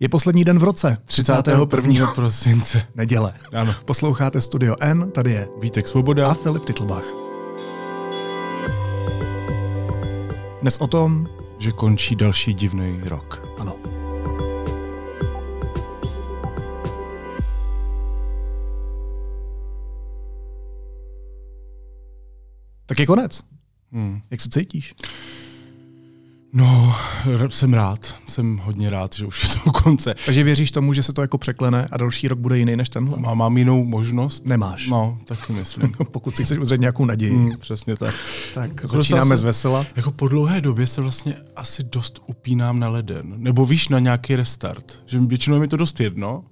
Je poslední den v roce, 31. prosince. neděle. Ano. Posloucháte Studio N, tady je Vítek Svoboda. a Filip Titlbach. Dnes o tom, Že končí další divný rok. ano. Tak je konec. Hmm. Jak se cítíš? No, jsem rád. Jsem hodně rád, že už je to konce. Takže věříš tomu, že se to jako překlene a další rok bude jiný než tenhle? Má, mám jinou možnost? Nemáš. No, taky myslím. Pokud si chceš udržet nějakou naději, Hmm, přesně tak. tak Jako začínáme z vesela. Jako po dlouhé době se vlastně asi dost upínám na leden. Nebo víš, na nějaký restart. Že většinou je mi to dost jedno.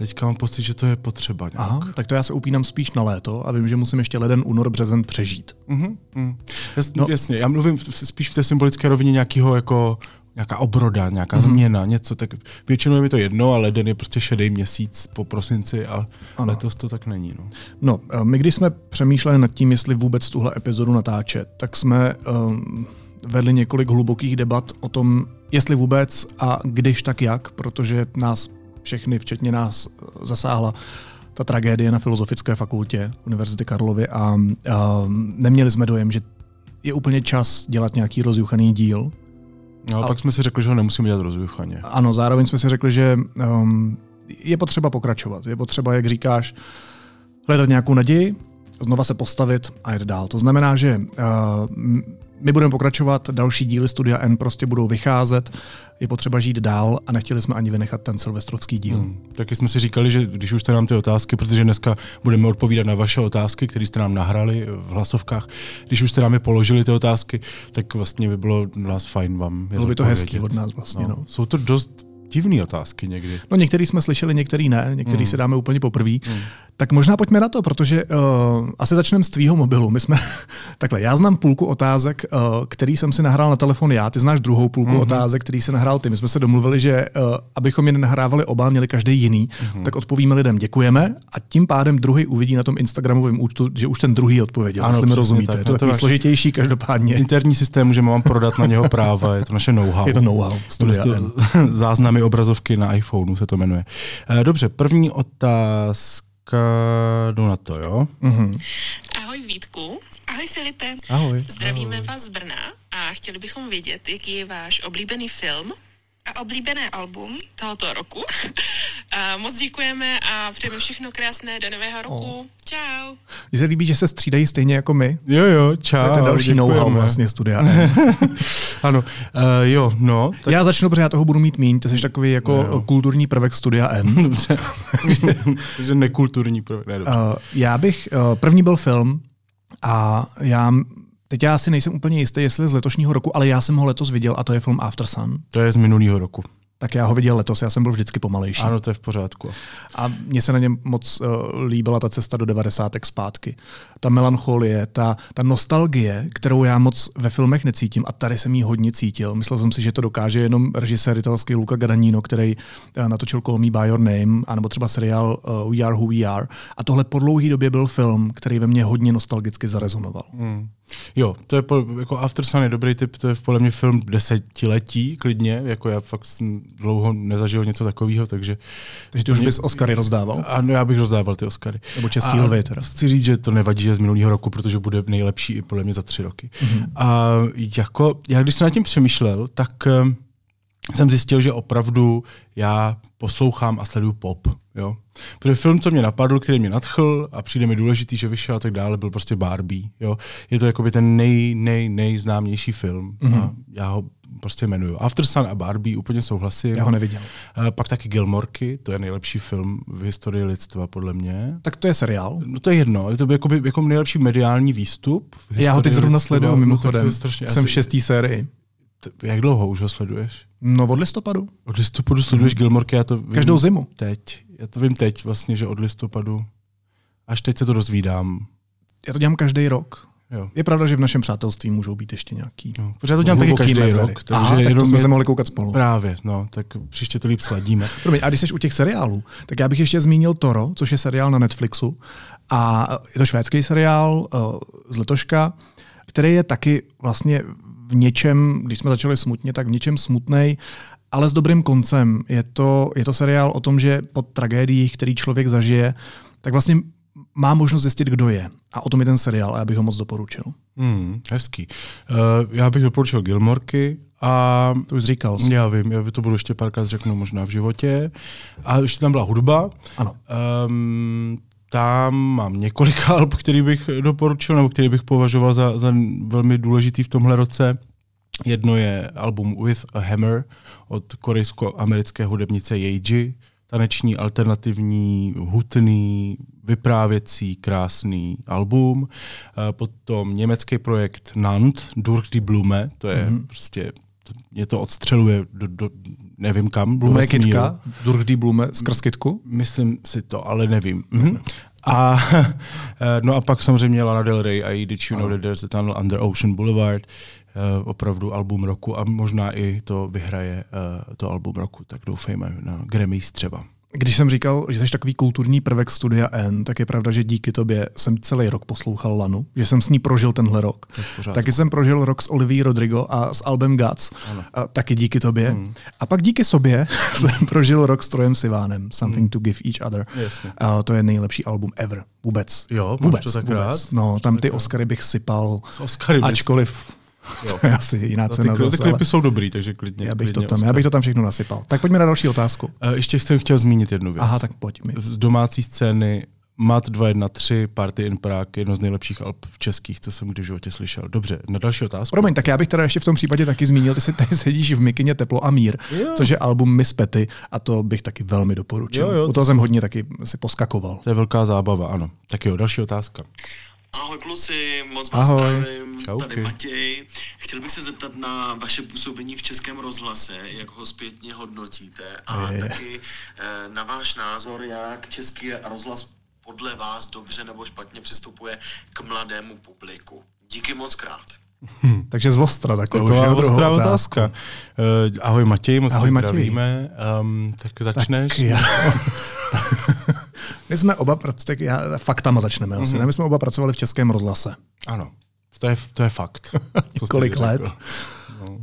Teďka mám pocit, že to je potřeba nějak. Aha, tak to já se upínám spíš na léto a vím, že musím ještě leden, únor, březen přežít. Mhm, mhm. Jas, No. Jasně, já mluvím v- spíš v té symbolické rovině nějakého jako nějaká obroda, nějaká mm. změna, něco, tak většinou je mi to jedno, ale leden je prostě šedý měsíc po prosinci a Ano. ano. letos to tak není. No. No, eh, my když jsme přemýšleli nad tím, jestli vůbec tuhle epizodu natáčet, tak jsme um, vedli několik hlubokých debat o tom, jestli vůbec a když tak jak, protože nás všechny, včetně nás, zasáhla ta tragédie na Filozofické fakultě Univerzity Karlovy a um, neměli jsme dojem, že je úplně čas dělat nějaký rozjuchaný díl. No, ale A- pak jsme si řekli, že ho nemusíme dělat rozjuchaně. Ano, zároveň jsme si řekli, že um, je potřeba pokračovat. Je potřeba, jak říkáš, hledat nějakou naději, znova se postavit a jít dál. To znamená, že uh, my budeme pokračovat, další díly Studia N prostě budou vycházet, je potřeba žít dál a nechtěli jsme ani vynechat ten silvestrovský díl. Hmm. Hmm. Taky jsme si říkali, že když už jste nám ty otázky, protože dneska budeme odpovídat na vaše otázky, které jste nám nahrali v hlasovkách, když už jste nám je položili ty otázky, tak vlastně by bylo nás fajn vám je Bylo by to hezký od nás vlastně. No. No. Jsou to dost divné otázky někdy. No některý jsme slyšeli, některý ne, některý Hmm. si dáme úplně poprvé. Tak možná pojďme na to, protože uh, asi začneme z tvýho mobilu. My jsme, takhle, já znám půlku otázek, uh, který jsem si nahrál na telefon já, ty znáš druhou půlku mm-hmm. otázek, který si nahrál ty. My jsme se domluvili, že uh, abychom je nenahrávali oba, měli každý jiný, mm-hmm. tak odpovíme lidem děkujeme a tím pádem druhý uvidí na tom Instagramovém účtu, že už ten druhý odpověděl, Ano, jestli mi rozumíte. tak. Je to Je to složitější, každopádně Interní systém, že mám prodat na něho práva, je to naše know-how. je to know-how. Záznamy obrazovky na iPhoneu se to jmenuje. Dobře, první otázka, jdu na to, jo? Mhm. Ahoj Vítku. Ahoj Filipe. Ahoj. Zdravíme vás z Brna a chtěli bychom vědět, jaký je váš oblíbený film a oblíbené album tohoto roku. a moc děkujeme a přejeme všechno krásné do nového roku. Čau. Mně se líbí, že se střídají stejně jako my. Jo, jo, čau. To je ten další know-how vlastně Studia N. Ano, uh, jo, no. Tak... Já začnu, protože já toho budu mít míň. Ty jsi takový jako Jo. kulturní prvek Studia N. Dobře, takže, nekulturní prvek. Ne, dobře. Uh, já bych, uh, první byl film a já, teď já si nejsem úplně jistý, jestli z letošního roku, ale já jsem ho letos viděl a to je film After Sun. To je z minulého roku. Tak já ho viděl letos, já jsem byl vždycky pomalejší. Ano, to je v pořádku. A mně se na něm moc uh, líbila ta cesta do 90. zpátky. Ta melancholie, ta, ta nostalgie, kterou já moc ve filmech necítím a tady jsem ji hodně cítil. Myslel jsem si, že to dokáže jenom režisér italský Luca Guadagnino, který uh, natočil Call Me By Your Name, anebo třeba seriál uh, We Are Who We Are. A tohle po dlouhé době byl film, který ve mně hodně nostalgicky zarezonoval. Hmm. Jo, to je jako After Sun je dobrý typ, to je podle mě film desetiletí klidně, jako já fakt jsem dlouho nezažil něco takového, takže Takže ty už bys Oscary rozdával? ano, já bych rozdával ty Oscary. Nebo český lvy teda. Chci říct, že to nevadí, že z minulého roku, protože bude nejlepší i podle mě za tři roky. Mm-hmm. A jako, já když jsem nad tím přemýšlel, tak um, jsem zjistil, že opravdu já poslouchám a sleduju pop. Jo? Protože film, co mě napadl, který mě nadchl a přijde mi důležitý, že vyšel a tak dále, byl prostě Barbie. Jo? Je to jakoby ten nej, nej, nejznámější film. Mm-hmm. A já ho prostě jmenuju. After Sun a Barbie úplně souhlasím. Já ho neviděl. A pak taky Gilmorky, to je nejlepší film v historii lidstva, podle mě. Tak to je seriál. No to je jedno, je to jakoby, jako nejlepší mediální výstup. Já ho teď zrovna sleduju No, mimochodem. je strašně, Jsem v šestý sérii. Jak dlouho už ho sleduješ? No od listopadu. Od listopadu sleduješ Gilmorky, já to vím Každou zimu. teď. Já to vím teď vlastně, že od listopadu. Až teď se to dozvídám. Já to dělám každý rok. Jo. Je pravda, že v našem přátelství můžou být ještě nějaký. No, protože já to dělám taky každý mezery. rok. Takže Aha, tak to jsme se mohli koukat spolu. Právě, no, tak příště to líp sladíme. Promiň, a když jsi u těch seriálů, tak já bych ještě zmínil Toro, což je seriál na Netflixu. A je to švédský seriál uh, z letoška, který je taky vlastně v něčem, když jsme začali smutně, tak v něčem smutnej ale s dobrým koncem. Je to, je to seriál o tom, že po tragédiích, který člověk zažije, tak vlastně má možnost zjistit, kdo je. A o tom je ten seriál a já bych ho moc doporučil. Hmm, hezký. Uh, já bych doporučil Gilmorky a... To už říkal jsi. Já vím, já to budu ještě párkrát řeknu možná v životě. A ještě tam byla hudba. Ano. Um, tam mám několik alb, který bych doporučil, nebo který bych považoval za, za velmi důležitý v tomhle roce. Jedno je album With a Hammer od korejsko-americké hudebnice Yeji, taneční, alternativní, hutný, vyprávěcí, krásný album. Potom německý projekt Nant, Durch die Blume, to je mm-hmm. prostě, mě to odstřeluje do, do nevím kam. Blume Durch die Blume, skrz kytku? Myslím si to, ale nevím. Mm-hmm. A, no a pak samozřejmě Lana Del Rey a Did You Know That There's a Tunnel Under Ocean Boulevard, uh, opravdu album roku a možná i to vyhraje uh, to album roku, tak doufejme na Grammys třeba. Když jsem říkal, že jsi takový kulturní prvek studia N, tak je pravda, že díky tobě jsem celý rok poslouchal Lanu, že jsem s ní prožil tenhle rok. Taky jsem prožil rok s Olivier Rodrigo a s albem Guts, a taky díky tobě. Hmm. A pak díky sobě jsem prožil rok s Trojem Sivánem, Something hmm. to Give Each Other. Jasně. A to je nejlepší album ever. Vůbec. Jo, vůbec. to tak vůbec. rád? No, tam ty Oscary bych sypal, Oscary ačkoliv Jo. To je asi jiná no, cena. Ty, ty klipy jsou dobrý, takže klidně. Já bych, klidně to tam, já bych to tam všechno nasypal. Tak pojďme na další otázku. Uh, ještě jsem chtěl zmínit jednu věc. Aha, tak pojď mi. Z domácí scény Mat 213, Party in Prague, jedno z nejlepších alb v českých, co jsem kdy v životě slyšel. Dobře, na další otázku. Promiň, tak já bych teda ještě v tom případě taky zmínil, ty si tady sedíš v Mikině Teplo a mír, jo. což je album Miss Petty a to bych taky velmi doporučil. Jo, jo, U toho jsem hodně taky si poskakoval. To je velká zábava, ano. Tak jo, další otázka. Ahoj kluci, moc vás Ahoj. zdravím, Tady Matěj. Chtěl bych se zeptat na vaše působení v Českém rozhlase, jak ho zpětně hodnotíte a Je. taky eh, na váš názor, jak Český rozhlas podle vás dobře nebo špatně přistupuje k mladému publiku. Díky moc krát. Takže z Ostra takhle už Taková je druhou ostrá otázka. Uh, ahoj Matěj, moc Ahoj, zdravíme. Um, tak začneš? Tak já. My jsme oba, tak já, faktama začneme asi, ne? My jsme oba pracovali v Českém rozhlase. Ano, to je, to je fakt. řekl. let.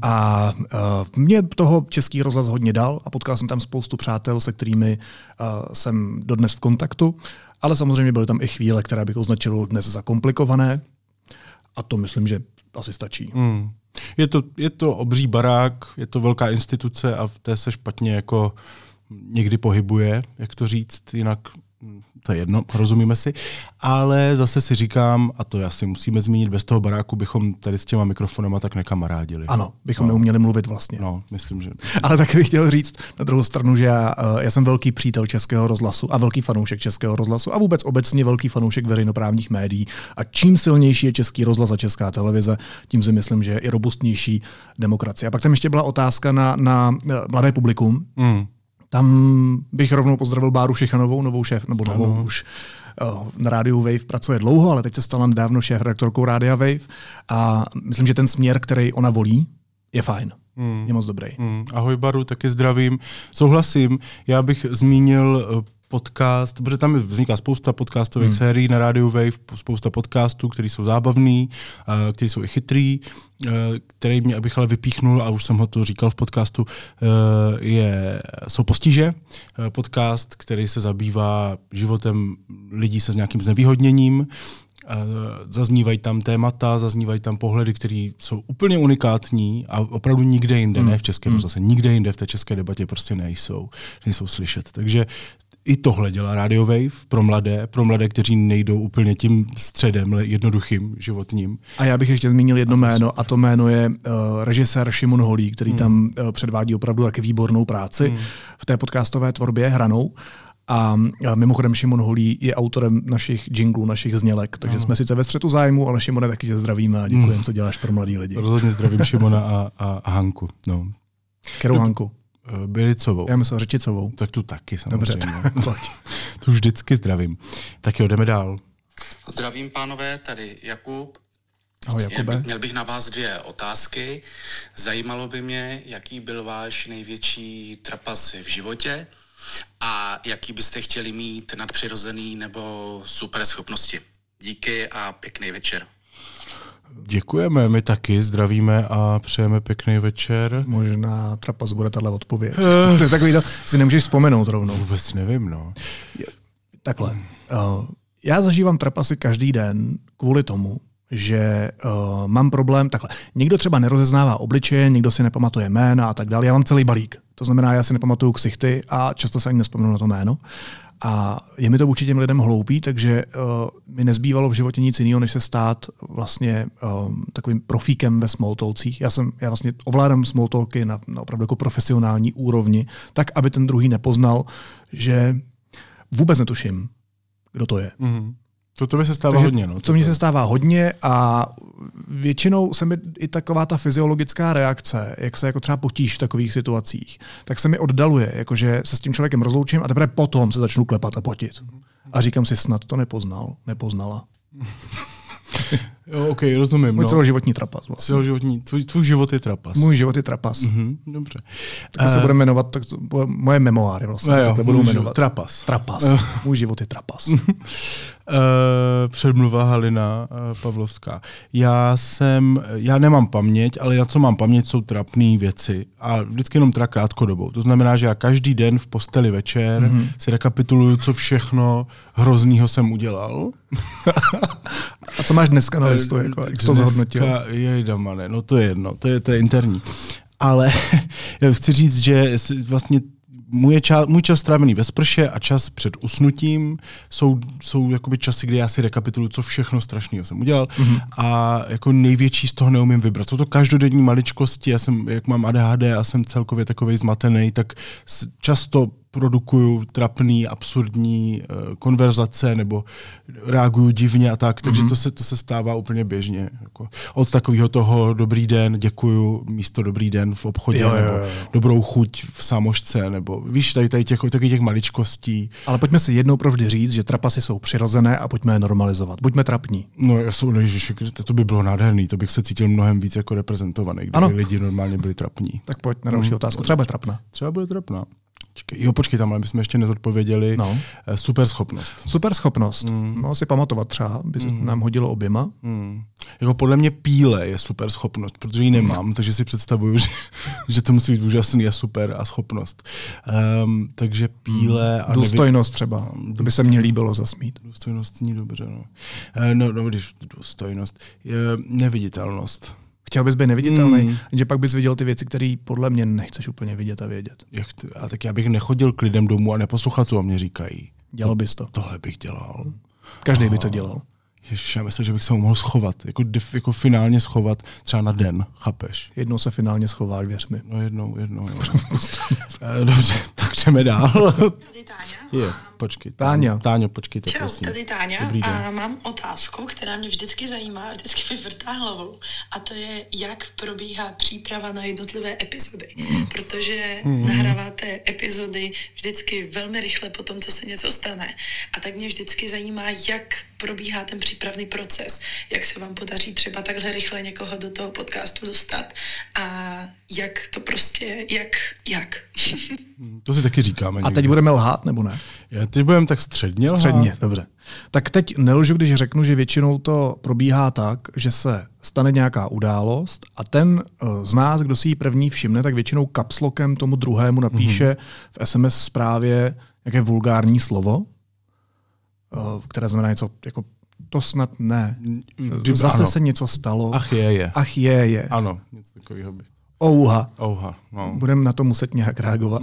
A uh, mě toho Český rozhlas hodně dal a potkal jsem tam spoustu přátel, se kterými uh, jsem dodnes v kontaktu, ale samozřejmě byly tam i chvíle, které bych označil dnes za komplikované a to myslím, že asi stačí. Hmm. Je, to, je to obří barák, je to velká instituce a v té se špatně jako někdy pohybuje, jak to říct, jinak to je jedno, rozumíme si. Ale zase si říkám, a to asi musíme zmínit, bez toho baráku bychom tady s těma mikrofonama tak nekamarádili. Ano, bychom neuměli mluvit vlastně. No, myslím, že... Ale taky bych chtěl říct na druhou stranu, že já, eh, já jsem velký přítel Českého rozhlasu a velký fanoušek Českého rozhlasu a vůbec obecně velký fanoušek veřejnoprávních médií. A čím silnější je Český rozhlas a Česká televize, tím si myslím, že je i robustnější demokracie. A pak tam ještě byla otázka na, na eh, mladé publikum. Mm. Tam bych rovnou pozdravil Báru Šichanovou, novou šéf, nebo novou ano. už eh, na rádiu Wave pracuje dlouho, ale teď se stala nedávno šéf redaktorkou Rádia Wave a myslím, že ten směr, který ona volí, je fajn. Hmm. Je moc dobrý. Mm, ahoj Baru, taky zdravím. Souhlasím, já bych zmínil eh, podcast, protože tam vzniká spousta podcastových hmm. sérií na rádiu Wave, spousta podcastů, které jsou zábavný, uh, které jsou i chytrý, uh, který mě, abych ale vypíchnul, a už jsem ho to říkal v podcastu, uh, je, jsou Postiže, podcast, který se zabývá životem lidí se s nějakým znevýhodněním, zaznívají tam témata, zaznívají tam pohledy, které jsou úplně unikátní a opravdu nikde jinde, Hmm. ne v českém Hmm. rozhlase, nikde jinde v té české debatě prostě nejsou, nejsou slyšet. Takže i tohle dělá Radio Wave pro mladé, pro mladé, kteří nejdou úplně tím středem, le- jednoduchým životním. A já bych ještě zmínil jedno jméno, a to jméno je uh, režisér Šimon Holý, který Hmm. tam uh, předvádí opravdu taky výbornou práci Hmm. v té podcastové tvorbě hranou. A a mimochodem Šimon Holý je autorem našich jinglů, našich znělek, takže Ano. jsme sice ve střetu zájmu, ale Šimone taky tě zdravíme a děkujeme, co děláš pro mladý lidi. Rozhodně zdravím Šimona a, a, a Hanku. No. Kterou Hanku? Eh, Bylicovou. Já myslel Řečicovou. Tak tu taky Dobře, samozřejmě. pojď. tu vždycky zdravím. Tak jo, jdeme dál. Zdravím pánové, tady Jakub. Ahoj Jakube. Měl bych na vás dvě otázky. Zajímalo by mě, jaký byl váš největší trapas v životě a jaký byste chtěli mít nadpřirozený nebo super schopnosti. Díky a pěkný večer. Děkujeme, my taky zdravíme a přejeme pěkný večer. Možná trapas bude tahle odpověď. to je takový to, si nemůžeš vzpomenout rovnou. Vůbec nevím, no. Takhle. Uh, já zažívám trapasy každý den kvůli tomu, že uh, mám problém takhle. Někdo třeba nerozeznává obličeje, někdo si nepamatuje jména a tak dále. Já mám celý balík. To znamená, já si nepamatuju ksichty a často se ani nespomenu na to jméno. A je mi to vůči těm lidem hloupý, takže uh, mi nezbývalo v životě nic jiného, než se stát vlastně um, takovým profíkem ve smalltalkcích. Já, jsem, já vlastně ovládám smalltalky na, na opravdu jako profesionální úrovni, tak, aby ten druhý nepoznal, že vůbec netuším, kdo to je. Mm-hmm. To to by se stává Takže hodně. No, co mně se stává hodně a většinou se mi i taková ta fyziologická reakce, jak se jako třeba potíš v takových situacích, tak se mi oddaluje, jakože se s tím člověkem rozloučím a teprve potom se začnu klepat a potit. A říkám si, snad to nepoznal, nepoznala. Jo, ok, rozumím. Můj no. celoživotní trapas. Vlastně. Celoživotní, tvůj, tvůj život je trapas. Můj život je trapas. Mhm, dobře. Tak se Eh, bude jmenovat, tak to, moje memoáry vlastně no se jo, takhle budou můj život, jmenovat. Trapas. Trapas. Můj život je trapas. Uh, předmluva Halina uh, Pavlovská. Já jsem, já nemám paměť, ale na co mám paměť, jsou trapné věci. A vždycky jenom teda krátkodobou. To znamená, že já každý den v posteli večer Mhm. mm-hmm. si rekapituluju, co všechno hroznýho jsem udělal. A co máš dneska na listu? Jako, jak to zhodnotil? Jejdamane, no to je jedno, to je, to je interní. Ale já chci říct, že vlastně můj, čas, můj čas strávený ve sprše a čas před usnutím jsou, jsou jakoby časy, kdy já si rekapituluji, co všechno strašného jsem udělal mm-hmm. a jako největší z toho neumím vybrat. Jsou to každodenní maličkosti, já jsem, jak mám ADHD a jsem celkově takový zmatený, tak často produkuju trapný, absurdní uh, konverzace nebo reaguju divně a tak, takže mm-hmm. to, se, to se stává úplně běžně. Jako od takového toho dobrý den, děkuju, místo dobrý den v obchodě, Jo, nebo jo, jo. dobrou chuť v samošce, nebo víš, tady, tady těch, takových těch maličkostí. Ale pojďme si jednou provždy říct, že trapasy jsou přirozené a pojďme je normalizovat. Buďme trapní. No, já jsou, no ježiši, to by bylo nádherný, to bych se cítil mnohem víc jako reprezentovaný, kdyby Ano. lidi normálně byli trapní. Tak pojď na další otázku. Třeba bude trapná. Třeba bude trapná. Čekej, jo, počkej, tam ale bychom ještě nezodpověděli. No. Eh, Super schopnost. Super schopnost. Mm. No, si pamatovat třeba, by se nám hodilo oběma. Hmm. Jako podle mě píle je super schopnost, protože ji nemám, takže si představuju, že, že to musí být úžasný a super a schopnost. Um, takže píle a Důstojnost třeba. To by se mně líbilo zasmít. Důstojnost zní dobře, no. Eh, No, no když důstojnost. Je neviditelnost. Chtěl bys být neviditelný, Mm. že pak bys viděl ty věci, které podle mě nechceš úplně vidět a vědět. Jak t- a tak já bych nechodil k lidem domů a neposlouchal, co o mě říkají. Dělal bys to. Tohle bych dělal. Každý by to dělal. Ježiš, já myslím, že bych se ho mohl schovat. Jako, def, jako finálně schovat třeba na den, chápeš? Jednou se finálně schováš, věř mi. No jednou, jednou. Jo. Eh, Dobře, tak jdeme dál. Tady Táňa. Je, počkej. Táňa. Táňo, počkejte, Čau, prosím. tady Táňa Dobrý den. a mám otázku, která mě vždycky zajímá, vždycky mi vrtá hlavou a to je, jak probíhá příprava na jednotlivé epizody, protože nahráváte epizody vždycky velmi rychle po tom, co se něco stane a tak mě vždycky zajímá, jak probíhá ten přípravný proces, jak se vám podaří třeba takhle rychle někoho do toho podcastu dostat a jak to prostě, jak, jak. To si taky říkáme. A někdy. teď budeme lhát, nebo ne? Já teď budeme tak středně lhát. Středně, dobře. Tak teď nelžu, když řeknu, že většinou to probíhá tak, že se stane nějaká událost a ten eh, z nás, kdo si ji první všimne, tak většinou kapslokem tomu druhému napíše mm-hmm. v SMS zprávě nějaké vulgární slovo, které znamená něco jako to snad ne. Kdy- Zase ano. se něco stalo. Ach je, je. Ach je, je. Ano, něco takového by. Ouha. Ouha, no. Budeme na to muset nějak reagovat.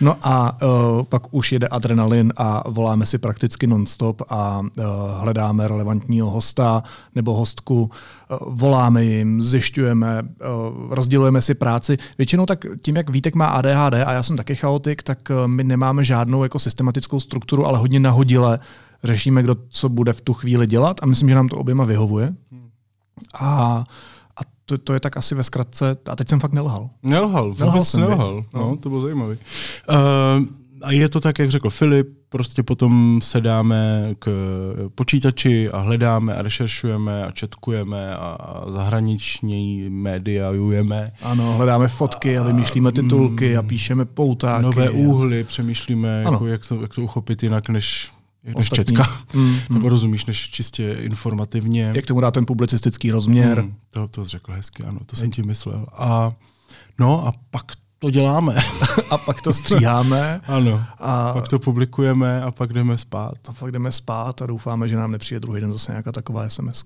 No a uh, pak už jede adrenalin a voláme si prakticky nonstop a uh, hledáme relevantního hosta nebo hostku, uh, voláme jim, zjišťujeme, uh, rozdělujeme si práci. Většinou tak tím, jak Vítek má ADHD a já jsem taky chaotik, tak uh, my nemáme žádnou jako systematickou strukturu, ale hodně nahodile řešíme, kdo co bude v tu chvíli dělat a myslím, že nám to oběma vyhovuje. A, a to, to je tak asi ve zkratce, a teď jsem fakt nelhal. Nelhal, vůbec Nelhal jsem, nelhal. viď? No, to bylo zajímavé. Uh, a je to tak, jak řekl Filip, prostě potom sedáme k počítači a hledáme a rešeršujeme a četkujeme a zahraniční média jujeme. Ano, hledáme fotky a vymýšlíme titulky a píšeme poutáky. Nové a- úhly, přemýšlíme, Ano. jako, jak, to, jak to uchopit jinak, než než ostatní. četka. Mm, Nebo rozumíš, než čistě informativně. Jak tomu dá ten publicistický rozměr. Hmm, to, to jsi řekl hezky, ano, to jsem ti myslel. A no a pak to děláme. A pak to stříháme. ano. A- pak to publikujeme a pak jdeme spát. A pak jdeme spát a doufáme, že nám nepřijde druhý den zase nějaká taková SMS.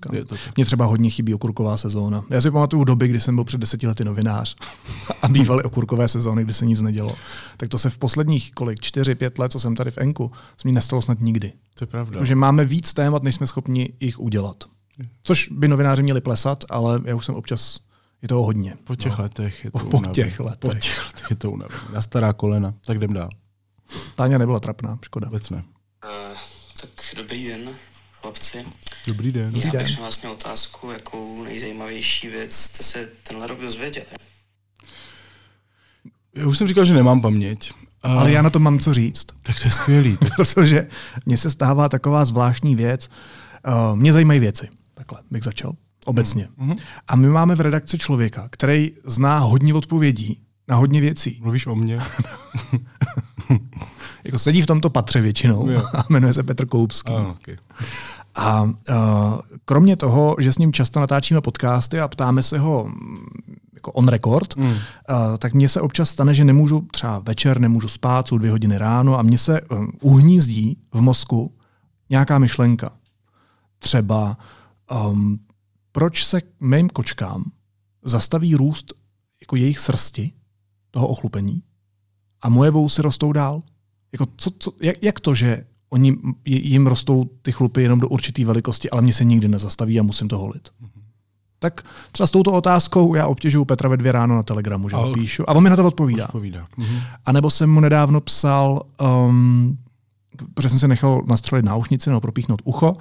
Mně třeba hodně chybí okurková sezóna. Já si pamatuju doby, kdy jsem byl před deseti lety novinář a bývaly okurkové sezóny, kdy se nic nedělo. Tak to se v posledních kolik, čtyři, pět let, co jsem tady v Enku, se mi nestalo snad nikdy. To je pravda. Že máme víc témat, než jsme schopni jich udělat. Což by novináři měli plesat, ale já už jsem občas, je toho hodně. Po těch No. letech je to Po- po těch letech. Po těch letech je to unavený. Na stará kolena. Tak jdem dál. Táňa nebyla trapná, škoda. Vůbec ne. Uh, tak dobrý den, chlapci. Dobrý den. Já bych měl otázku, jakou nejzajímavější věc jste se tenhle rok dozvěděli. Já už jsem říkal, že nemám paměť. A, Ale já na to mám co říct. Tak to je skvělý. protože mně se stává taková zvláštní věc. Uh, mě zajímají věci. Takhle bych začal. Obecně. Mhm. A my máme v redakci člověka, který zná hodně odpovědí na hodně věcí. Mluvíš o mně? Jako sedí v tomto patře většinou Jo. a jmenuje se Petr Koupský. Ano, okay. A uh, kromě toho, že s ním často natáčíme podcasty a ptáme se ho mm, jako on record, mm. uh, tak mně se občas stane, že nemůžu třeba večer, nemůžu spát, jsou dvě hodiny ráno a mně se um, uhnízdí v mozku nějaká myšlenka. Třeba, um, proč se mým kočkám zastaví růst jako jejich srsti, toho ochlupení, a moje vousy rostou dál? Jako co, co, jak, jak to, že oni, jim rostou ty chlupy jenom do určité velikosti, ale mě se nikdy nezastaví a musím to holit. Tak třeba s touto otázkou já obtěžuju Petra ve dvě ráno na Telegramu, že ho píšu. A on mi na to odpovídá. Odpovídá. Mhm. A nebo jsem mu nedávno psal, um, protože jsem si nechal nastřelit náušnici nebo propíchnout ucho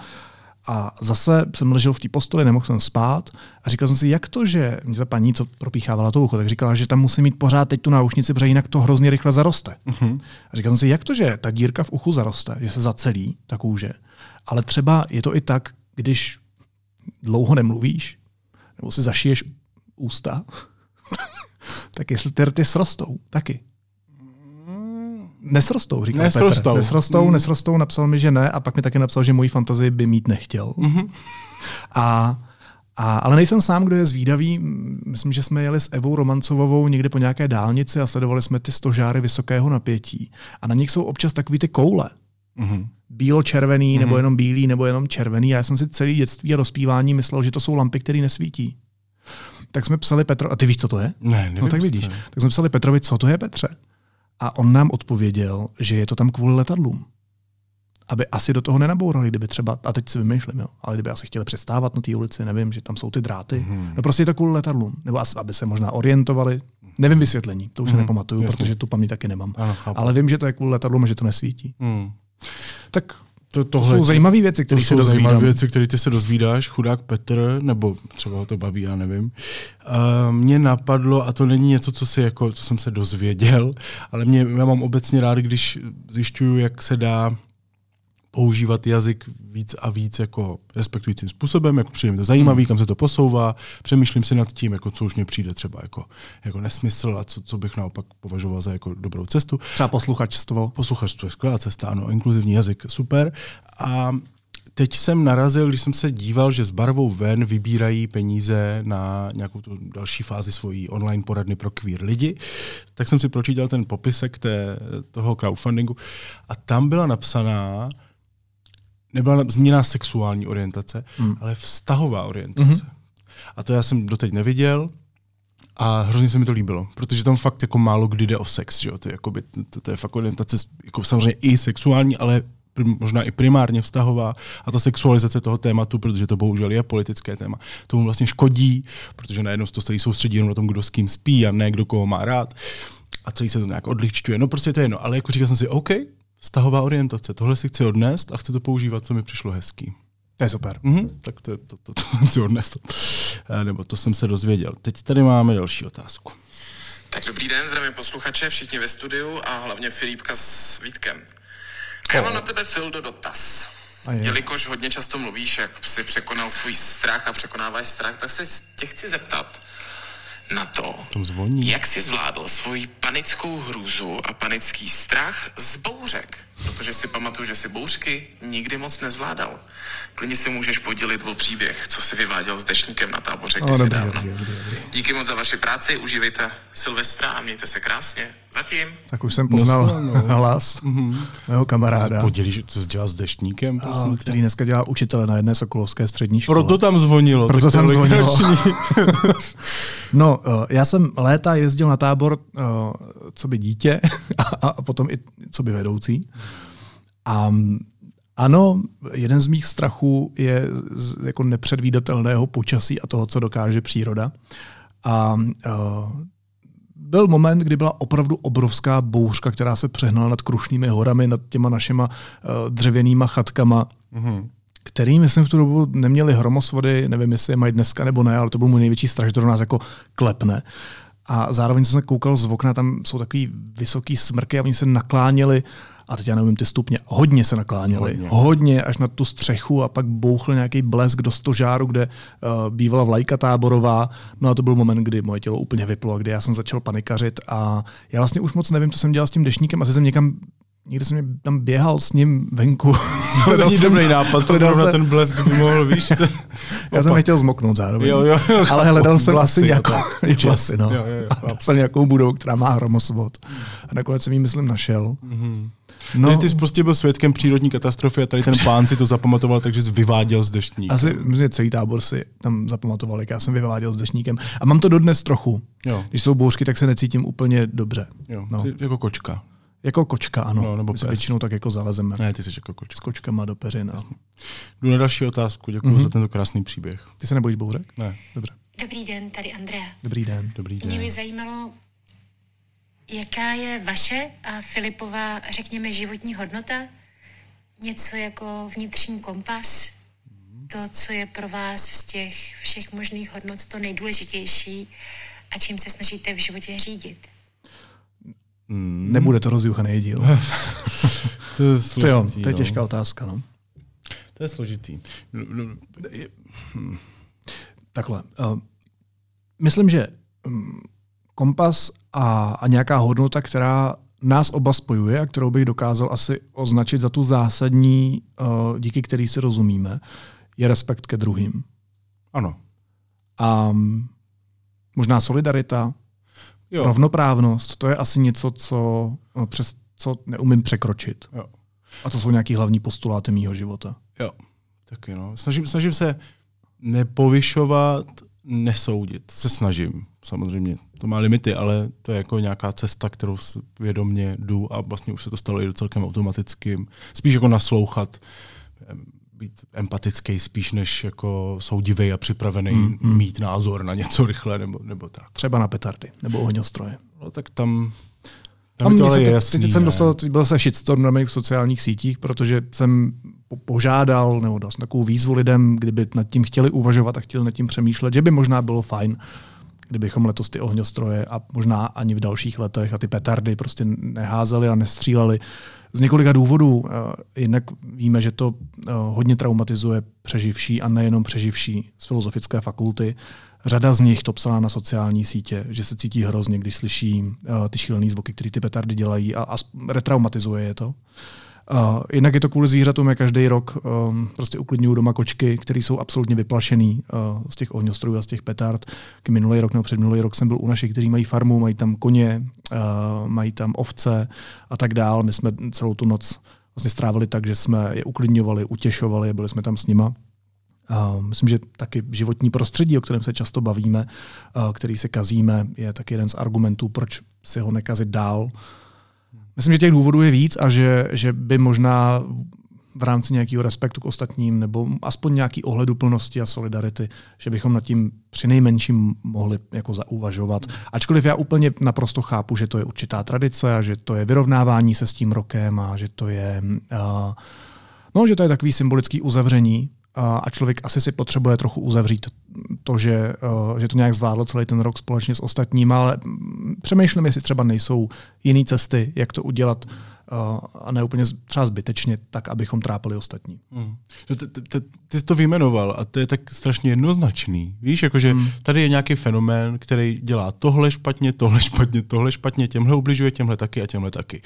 a zase jsem ležel v té posteli, nemohl jsem spát a říkal jsem si, jak to, že mě ta paní, co propíchávala to ucho, tak říkala, že tam musí mít pořád teď tu náušnici, protože jinak to hrozně rychle zaroste. Uh-huh. A říkal jsem si, jak to, že ta dírka v uchu zaroste, že se zacelí ta kůže, ale třeba je to i tak, když dlouho nemluvíš, nebo si zašiješ ústa, tak jestli ty rty srostou, taky. Nesrostou, říkal Nesrostou. Petr. Nesrostou, mm. nesrostou, napsal mi, že ne a pak mi taky napsal, že moji fantazii by mít nechtěl. Mm-hmm. A, a, ale nejsem sám, kdo je zvídavý. Myslím, že jsme jeli s Evou Romancovou někde po nějaké dálnici a sledovali jsme ty stožáry vysokého napětí. A na nich jsou občas takový ty koule. Mhm. Bílo-červený, mm-hmm. nebo jenom bílý, nebo jenom červený. A já jsem si celý dětství a dospívání myslel, že to jsou lampy, které nesvítí. Tak jsme psali Petro, a ty víš, co to je? Ne, nevím, no tak vidíš. Tak jsme psali Petrovi, co to je Petře? A on nám odpověděl, že je to tam kvůli letadlům. Aby asi do toho nenabourali, kdyby třeba, a teď si vymýšlím, jo, ale kdyby asi chtěli přestávat na té ulici, nevím, že tam jsou ty dráty. Mhm. Mm-hmm. No prostě je to kvůli letadlům. Nebo asi, aby se možná orientovali. Nevím vysvětlení, to už mm-hmm. se nepamatuju, Mhm. jasně. protože tu paměť taky nemám. Ano, chápu. ale vím, že to je kvůli letadlům a že to nesvítí. Hmm. Tak To, to tohle jsou zajímavé věci, To které si jsou zajímavé dozvídám. věci, které ty se dozvídáš, chudák Petr, nebo třeba ho to baví, já nevím. Uh, mě napadlo, a to není něco, co, si jako, co jsem se dozvěděl, ale mě, já mám obecně rád, když zjišťuju, jak se dá používat jazyk víc a víc jako respektujícím způsobem, jako přijde mi to zajímavý, kam se to posouvá, přemýšlím si nad tím, jako co už mě přijde třeba jako, jako nesmysl a co, co bych naopak považoval za jako dobrou cestu. Třeba posluchačstvo. Posluchačstvo je skvělá cesta, ano, inkluzivní jazyk, super. A teď jsem narazil, když jsem se díval, že s barvou ven vybírají peníze na nějakou tu další fázi svojí online poradny pro queer lidi, tak jsem si pročítal ten popisek té, toho crowdfundingu a tam byla napsaná, nebyla změná sexuální orientace, hmm. ale vztahová orientace. Hmm. A to já jsem doteď neviděl, a hrozně se mi to líbilo, protože tam fakt jako málo kdy jde o sex, že jo? To, je, jakoby, to, to je fakt orientace jako samozřejmě i sexuální, ale prim, možná i primárně vztahová a ta sexualizace toho tématu, protože to bohužel je politické téma, tomu vlastně škodí, protože najednou se to celý soustředí jenom na tom, kdo s kým spí a ne kdo koho má rád a celý se to nějak odličťuje. No prostě to je jedno, ale jako říkal jsem si, OK, vztahová orientace, tohle si chci odnést a chci to používat, co mi přišlo hezký. To je super. Mhm, tak to, to, to, to jsem si odnesl. Eh, Nebo to jsem se dozvěděl. Teď tady máme další otázku. Tak dobrý den, zdravím posluchače, všichni ve studiu a hlavně Filipka s Vítkem. A já mám na tebe, Fildo, dotaz. A je. Jelikož hodně často mluvíš, jak jsi překonal svůj strach a překonáváš strach, tak se tě chci zeptat na to, jak jsi zvládl svoji panickou hrůzu a panický strach z bouřek. Protože si pamatuju, že si bouřky nikdy moc nezvládal. Klidně si můžeš podělit o příběh, co si vyváděl s dešníkem na táboře kdysi dobrý, dávno. dobrý, dobrý, dobrý. Díky moc za vaši práci, užívejte Silvestra a mějte se krásně. Zatím. Tak už jsem poznal No, no. hlas mého kamaráda, Podělíš, co jsi dělal s deštníkem? a, prosím tě? který dneska dělá učitele na jedné sokolovské střední škole. Proto tam zvonilo. Proto tam zvonilo. No, uh, já jsem léta jezdil na tábor uh, co by dítě a, a potom i co by vedoucí. A mm, ano, jeden z mých strachů je z jako nepředvídatelného počasí a toho, co dokáže příroda. A uh, byl moment, kdy byla opravdu obrovská bouřka, která se přehnala nad Krušnými horami, nad těma našima uh, dřevěnýma chatkama, mm-hmm. který, myslím, v tu dobu neměli hromosvody, nevím, jestli je mají dneska nebo ne, ale to byl můj největší strach, že to do nás jako klepne. A zároveň jsem se koukal z okna, tam jsou takový vysoký smrky a oni se nakláněli, a teď já nevím ty stupně, hodně se nakláněli, hodně, hodně až na tu střechu a pak bouchl nějaký blesk do stožáru, kde uh, bývala vlajka táborová. No a to byl moment, kdy moje tělo úplně vyplo, kdy já jsem začal panikařit a já vlastně už moc nevím, co jsem dělal s tím dešníkem, asi jsem někam Někde jsem tam běhal s ním venku. To není dobrý nápad, to zrovna jsem- ten blesk by mohl, víš? To... Já jsem nechtěl zmoknout zároveň. Jo, jo, jo. Ale hledal jsem Vlasy, nějakou vlasy, no. Jo, jo, jo, Hledal jsem nějakou budovu, která má hromosvod. A nakonec jsem ji, myslím, našel. No. Takže ty jsi prostě byl svědkem přírodní katastrofy a tady ten pán si to zapamatoval, takže jsi vyváděl z deštníka. Asi myslím, že celý tábor si tam zapamatoval, jak já jsem vyváděl s dešníkem. A mám to dodnes trochu. Jo. Když jsou bouřky, tak se necítím úplně dobře. Jo, No. jsi jako kočka. Jako kočka, ano. No, nebo pes. většinou tak jako zalezeme. Ne, ty jsi jako kočka. S kočkama do peřin. A... Jdu na další otázku, děkuji mm-hmm. za tento krásný příběh. Ty se nebojíš bouřek? Ne, Dobře. Dobrý den, tady Andrea. Dobrý den. dobrý Mě den. by zajímalo, jaká je vaše a Filipová, řekněme, životní hodnota? Něco jako vnitřní kompas? To, co je pro vás z těch všech možných hodnot to nejdůležitější a čím se snažíte v životě řídit? Nebude to rozjuchaný díl. To je to složitý, jo, to je no. těžká otázka. No. To je složitý. No, no, Takhle. Uh, myslím, že um, kompas a, a nějaká hodnota, která nás oba spojuje a kterou bych dokázal asi označit za tu zásadní, uh, díky který si rozumíme, je respekt ke druhým. Ano. A um, možná solidarita, Jo. rovnoprávnost, to je asi něco, co, uh, přes co neumím překročit. Jo. A to jsou nějaký hlavní postuláty mýho života. Jo, taky no. Snažím, snažím se nepovyšovat, nesoudit. Se snažím, samozřejmě. To má limity, ale to je jako nějaká cesta, kterou vědomně jdu a vlastně už se to stalo i celkem automatickým. Spíš jako naslouchat, být empatický spíš než jako soudivý a připravený mm, mm. mít názor na něco rychle nebo, nebo tak. Třeba na petardy nebo ohňostroje. No tak tam, tam, to ale je jasný. teď jsem dostal, teď byl se shitstorm na mých sociálních sítích, protože jsem po- požádal, nebo dal jsem takovou výzvu lidem, kdyby nad tím chtěli uvažovat a chtěli nad tím přemýšlet, že by možná bylo fajn, kdybychom letos ty ohňostroje a možná ani v dalších letech a ty petardy prostě neházeli a nestříleli. Z několika důvodů. Eh, Jednak víme, že to eh, hodně traumatizuje přeživší a nejenom přeživší z filozofické fakulty. Řada z nich to psala na sociální sítě, že se cítí hrozně, když slyší uh, ty šílené zvuky, které ty petardy dělají a, a retraumatizuje je to. Uh, jinak je to kvůli zvířatům, jak každý rok um, prostě uklidňují doma kočky, které jsou absolutně vyplašený uh, z těch ohňostrojů a z těch petard. K minulý rok nebo předminulý rok jsem byl u našich, kteří mají farmu, mají tam koně, uh, mají tam ovce a tak dál. My jsme celou tu noc vlastně strávili tak, že jsme je uklidňovali, utěšovali, byli jsme tam s nima. Uh, myslím, že taky životní prostředí, o kterém se často bavíme, uh, který se kazíme, je taky jeden z argumentů, proč si ho nekazit dál. Myslím, že těch důvodů je víc a že, že by možná v rámci nějakého respektu k ostatním nebo aspoň nějaký ohleduplnosti a solidarity, že bychom nad tím při nejmenším mohli jako zauvažovat. Ačkoliv já úplně naprosto chápu, že to je určitá tradice a že to je vyrovnávání se s tím rokem a že to je, uh, no, že to je takový symbolický uzavření a člověk asi si potřebuje trochu uzavřít to, že, uh, že to nějak zvládlo celý ten rok společně s ostatními, ale mm, přemýšlím, jestli třeba nejsou jiné cesty, jak to udělat uh, a ne úplně třeba zbytečně, tak, abychom trápili ostatní. Hmm. Ty jsi to vyjmenoval a to je tak strašně jednoznačný. Víš, jakože hmm. tady je nějaký fenomén, který dělá tohle špatně, tohle špatně, tohle špatně, těmhle ubližuje, těmhle taky a těmhle taky.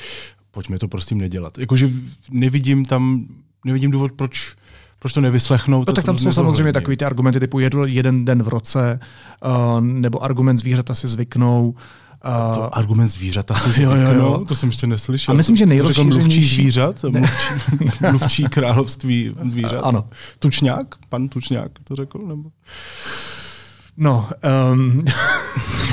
pojďme to prostě nedělat. Jakože nevidím tam, nevidím důvod, proč proč to nevyslechnout? No, to, tak tam jsou samozřejmě takový ty argumenty typu jedl jeden den v roce, uh, nebo argument zvířata si zvyknou. Uh, to argument zvířata si zvyknou, jo, jo, jo. to jsem ještě neslyšel. A myslím, že nejrozšířenější... mluvčí zvířat, mluvčí, mluvčí království zvířat. Ano. Tučňák, pan Tučňák to řekl, nebo? No, um,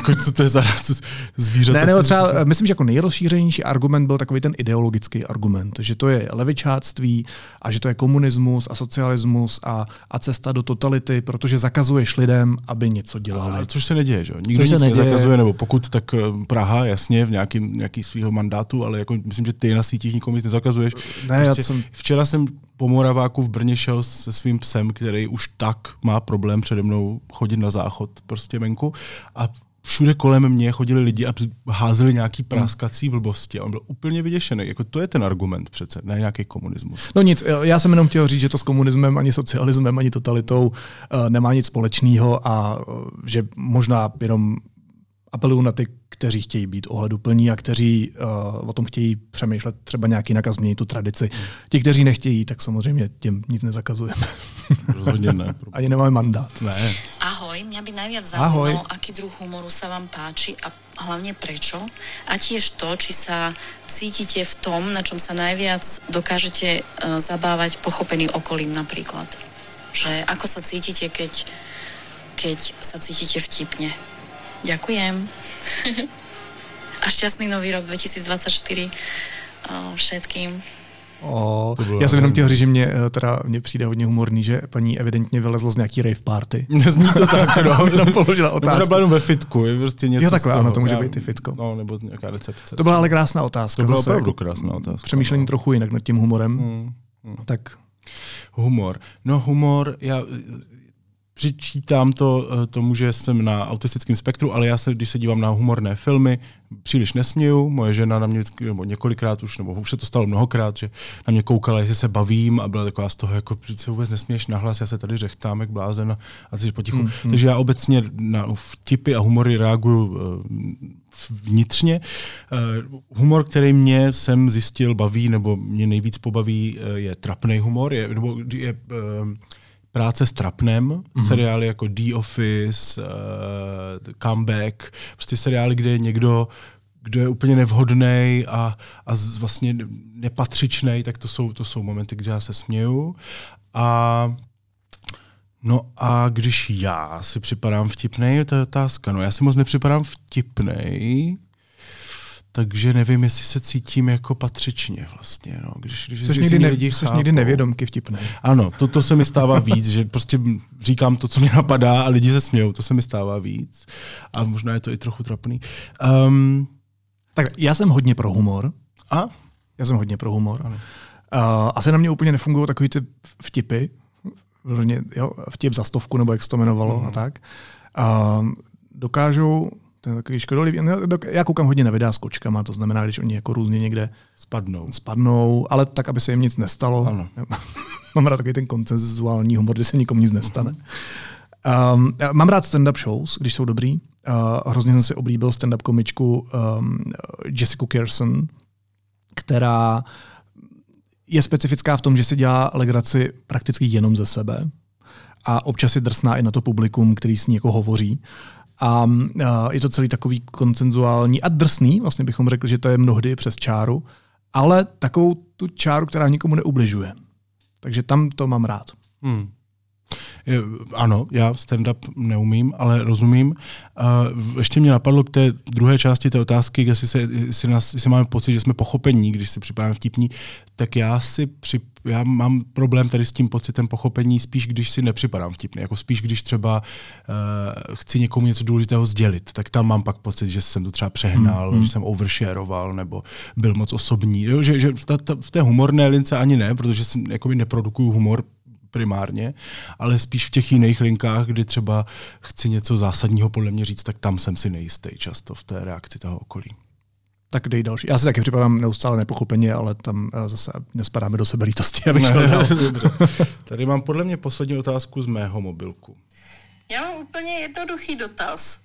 jako co to je za zvířata? Ne, ne, třeba, myslím, že jako nejrozšířenější argument byl takový ten ideologický argument, že to je levičáctví a že to je komunismus a socialismus a, a cesta do totality, protože zakazuješ lidem, aby něco dělali. Ale což se neděje, že? Nikdo nic neděje. nezakazuje, nebo pokud, tak eh, Praha, jasně, v nějakým, nějaký svého mandátu, ale jako myslím, že ty na sítích nikomu nic nezakazuješ. Ne, prostě, já jsem... Včera jsem po Moraváku v Brně šel se svým psem, který už tak má problém přede mnou chodit na záchod prostě venku a všude kolem mě chodili lidi a házeli nějaký praskací blbosti a on byl úplně vyděšený. Jako to je ten argument přece, ne nějaký komunismus. No nic, já jsem jenom chtěl říct, že to s komunismem, ani socialismem, ani totalitou uh, nemá nic společného a uh, že možná jenom apeluju na ty, kteří chtějí být ohleduplní a kteří uh, o tom chtějí přemýšlet třeba nějak jinak a změnit tu tradici. Hmm. Ti, kteří nechtějí, tak samozřejmě těm nic nezakazujeme. Rozhodně ne. Ani nemáme mandát. Ne. Ahoj, mňa by najviac zaujímalo, aký druh humoru sa vám páči a hlavne prečo. A tiež to, či sa cítite v tom, na čom sa najviac dokážete uh, zabávať pochopený okolím napríklad. Že ako sa cítite, keď, keď sa cítite vtipne. Ďakujem. A šťastný nový rok 2024 všetkým. O, já jsem jenom chtěl říct, že mě, eh, teda, mě přijde hodně humorný, že paní evidentně vylezla z nějaký rave party. Nezní to tak, no. Jenom položila otázku. Nebo ve fitku, je prostě něco Jo, takhle, ano, to může být i fitko. No, nebo nějaká recepce. To byla ale krásná otázka. To byla opravdu jako krásná otázka. Přemýšlení no. trochu jinak nad tím humorem. Hmm. Hmm. Tak. Humor. No humor, já přičítám to eh, tomu, že jsem na autistickém spektru, ale já se, když se dívám na humorné filmy, příliš nesměju. Moje žena na mě nebo několikrát už, nebo už se to stalo mnohokrát, že na mě koukala, jestli se bavím a byla taková z toho, jako se vůbec nesměješ nahlas, já se tady řechtám jak blázen a ty potichu. Hmm, hmm. Takže já obecně na vtipy a humory reaguju eh, vnitřně. Uh, humor, který mě jsem zjistil baví, nebo mě nejvíc pobaví, je trapný humor, je, nebo je práce s trapnem, mm-hmm. seriály jako The Office, uh, Comeback, prostě seriály, kde je někdo, kdo je úplně nevhodný a, a vlastně nepatřičný, tak to jsou, to jsou momenty, kdy já se směju. A No a když já si připadám vtipnej, to je otázka. No já si moc nepřipadám vtipnej, takže nevím, jestli se cítím jako patřičně vlastně. No. Když, když jsi někdy, ne, lidi jsi někdy nevědomky vtipný. Ano, to, to se mi stává víc, že prostě říkám to, co mě napadá a lidi se smějou, to se mi stává víc. A možná je to i trochu trapný. Um, tak já jsem hodně pro humor. A? Já jsem hodně pro humor. Ano. Uh, asi na mě úplně nefungují takový ty vtipy, jo, vtip za stovku, nebo jak se to jmenovalo mm. a tak. Uh, dokážou to je takový škodolivý. Já koukám hodně na videa s kočkama, to znamená, když oni jako různě někde spadnou, spadnou ale tak, aby se jim nic nestalo. Ano. mám rád takový ten koncenzuální humor, kde se nikomu nic nestane. Um, mám rád stand-up shows, když jsou dobrý. Uh, hrozně jsem si oblíbil stand-up komičku um, Jessica Kerson, která je specifická v tom, že si dělá legraci prakticky jenom ze sebe a občas je drsná i na to publikum, který s ní jako hovoří. A je to celý takový koncenzuální a drsný, vlastně bychom řekli, že to je mnohdy přes čáru, ale takovou tu čáru, která nikomu neubližuje. Takže tam to mám rád. Hmm. Ano, já stand-up neumím, ale rozumím. Uh, ještě mě napadlo k té druhé části té otázky, jestli, se, jestli, nás, jestli máme pocit, že jsme pochopení, když si připadáme vtipní, tak já si při, já mám problém tady s tím pocitem pochopení spíš, když si nepřipadám vtipný. Jako spíš, když třeba uh, chci někomu něco důležitého sdělit, tak tam mám pak pocit, že jsem to třeba přehnal, mm, že jsem overshareoval nebo byl moc osobní. Jo, že, že v, ta, ta, v té humorné lince ani ne, protože si neprodukuju humor primárně, ale spíš v těch jiných linkách, kdy třeba chci něco zásadního podle mě říct, tak tam jsem si nejistý často v té reakci toho okolí. Tak dej další. Já si taky připadám neustále nepochopeně, ale tam eh, zase nespadáme do sebe lítosti. ne, ne, dobře. Tady mám podle mě poslední otázku z mého mobilku. Já mám úplně jednoduchý dotaz.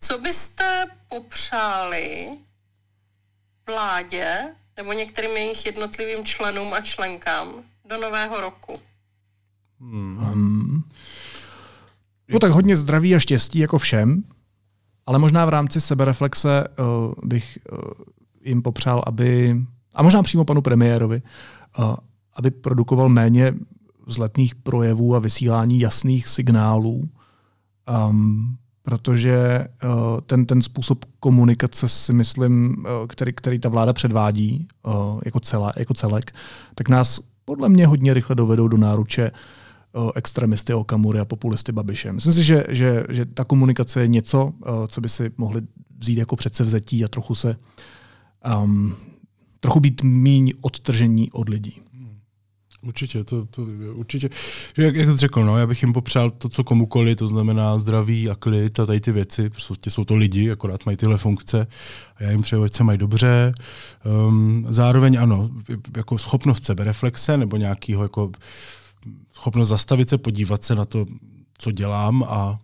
Co byste popřáli vládě nebo některým jejich jednotlivým členům a členkám do nového roku? Hmm. No tak hodně zdraví a štěstí jako všem, ale možná v rámci sebereflexe uh, bych uh, jim popřál, aby, a možná přímo panu premiérovi, uh, aby produkoval méně vzletných projevů a vysílání jasných signálů, um, protože uh, ten, ten způsob komunikace si myslím, uh, který, který ta vláda předvádí uh, jako, celá, jako celek, tak nás podle mě hodně rychle dovedou do náruče uh, extremisty Okamury a populisty Babiše. Myslím si, že, že, že ta komunikace je něco, uh, co by si mohli vzít jako předsevzetí a trochu se um, trochu být míň odtržení od lidí. Určitě, to, to určitě. Jak, jak jsi řekl, no, já bych jim popřál to, co komukoli, to znamená zdraví a klid a tady ty věci. Prostě jsou to lidi, akorát mají tyhle funkce a já jim přeju, ať se mají dobře. Um, zároveň ano, jako schopnost sebereflexe nebo nějakýho jako schopnost zastavit se, podívat se na to, co dělám a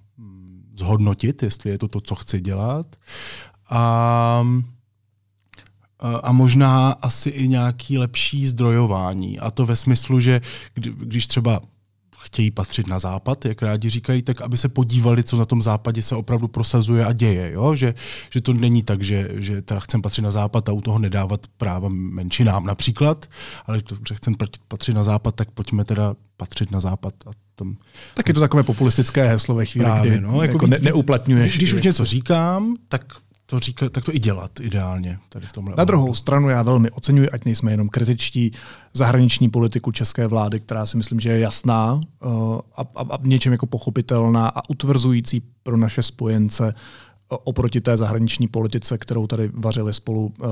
zhodnotit, jestli je to to, co chci dělat. A a možná asi i nějaký lepší zdrojování. A to ve smyslu, že když třeba chtějí patřit na západ, jak rádi říkají, tak aby se podívali, co na tom západě se opravdu prosazuje a děje. Jo? Že, že to není tak, že, že teda chcem patřit na západ a u toho nedávat práva menšinám například, ale to, že chcem patřit na západ, tak pojďme teda patřit na západ. A tam, tak je to takové populistické heslo ve chvíli, Právě, kdy no, jako, jako víc, ne, neuplatňuješ. Když, když už něco říkám, tak to říká, tak to i dělat ideálně tady v tomhle. Na druhou stranu já velmi oceňuji, ať nejsme jenom kritičtí, zahraniční politiku české vlády, která si myslím, že je jasná uh, a, a, a něčem jako pochopitelná a utvrzující pro naše spojence uh, oproti té zahraniční politice, kterou tady vařili spolu uh,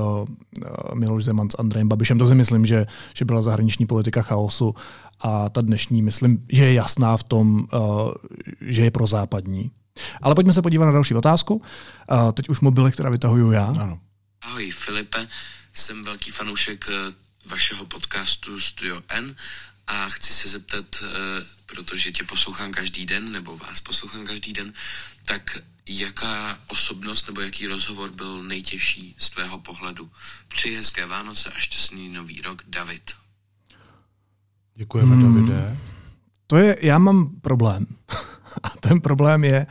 Miloš Zeman s Andrejem Babišem. To si myslím, že, že byla zahraniční politika chaosu a ta dnešní, myslím, že je jasná v tom, uh, že je prozápadní ale pojďme se podívat na další otázku. Uh, teď už mobily, která vytahuju já. Ano. Ahoj Filipe, jsem velký fanoušek eh, vašeho podcastu Studio N a chci se zeptat, eh, protože tě poslouchám každý den, nebo vás poslouchám každý den, tak jaká osobnost nebo jaký rozhovor byl nejtěžší z tvého pohledu? Přeji hezké Vánoce a šťastný nový rok, David. Děkujeme, hmm. Davide. To je, já mám problém. A ten problém je,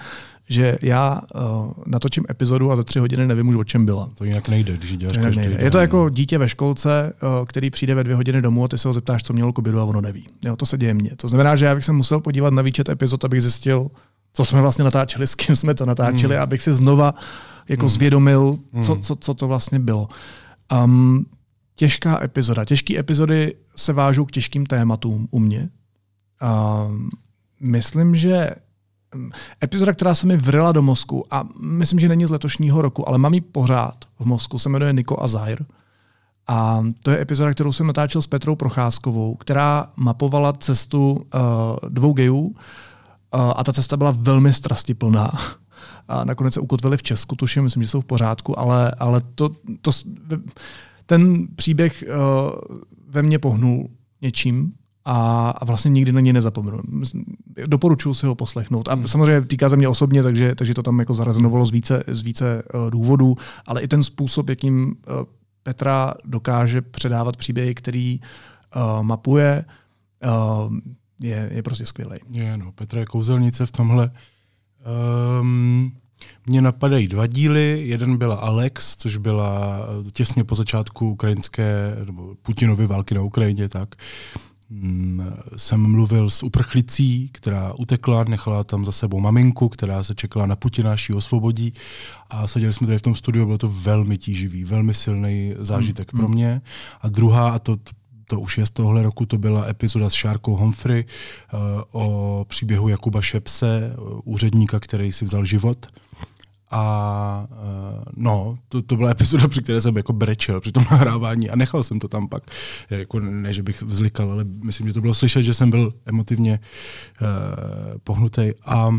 že já uh, natočím epizodu a za tři hodiny nevím už, o čem byla. To jinak nejde, když děláš to každý. Je to jako dítě ve školce, uh, který přijde ve dvě hodiny domů a ty se ho zeptáš, co mělo k obědu a ono neví. Jo, to se děje mně. To znamená, že já bych se musel podívat na výčet epizod, abych zjistil, co jsme vlastně natáčeli, s kým jsme to natáčeli, hmm. abych si znova jako hmm. zvědomil, co, hmm. co, co to vlastně bylo. Um, těžká epizoda. Těžké epizody se vážou k těžkým tématům u mě. Um, myslím, že epizoda, která se mi vrila do mozku a myslím, že není z letošního roku, ale mám ji pořád v mozku, se jmenuje Niko a Zair. A to je epizoda, kterou jsem natáčel s Petrou Procházkovou, která mapovala cestu uh, dvou gejů uh, a ta cesta byla velmi strastiplná. A nakonec se ukotvili v Česku, tuším, myslím, že jsou v pořádku, ale, ale to, to, ten příběh uh, ve mně pohnul něčím a, vlastně nikdy na něj nezapomenu. Doporučuji si ho poslechnout. A samozřejmě týká se mě osobně, takže, takže to tam jako zarezonovalo z více, z více uh, důvodů, ale i ten způsob, jakým uh, Petra dokáže předávat příběhy, který uh, mapuje, je, je prostě skvělý. Je, no, Petra je kouzelnice v tomhle. Um, mně napadají dva díly. Jeden byla Alex, což byla těsně po začátku ukrajinské nebo Putinovy války na Ukrajině, tak jsem mluvil s uprchlicí, která utekla, nechala tam za sebou maminku, která se čekala na Putina, až ji osvobodí. A seděli jsme tady v tom studiu, bylo to velmi tíživý, velmi silný zážitek mm. pro mě. A druhá, a to, to už je z tohle roku, to byla epizoda s Šárkou Humphrey uh, o příběhu Jakuba Šepse, úředníka, který si vzal život. A uh, no, to, to byla epizoda, při které jsem jako brečel při tom nahrávání a nechal jsem to tam pak. Jako ne, že bych vzlikal, ale myslím, že to bylo slyšet, že jsem byl emotivně uh, pohnutý a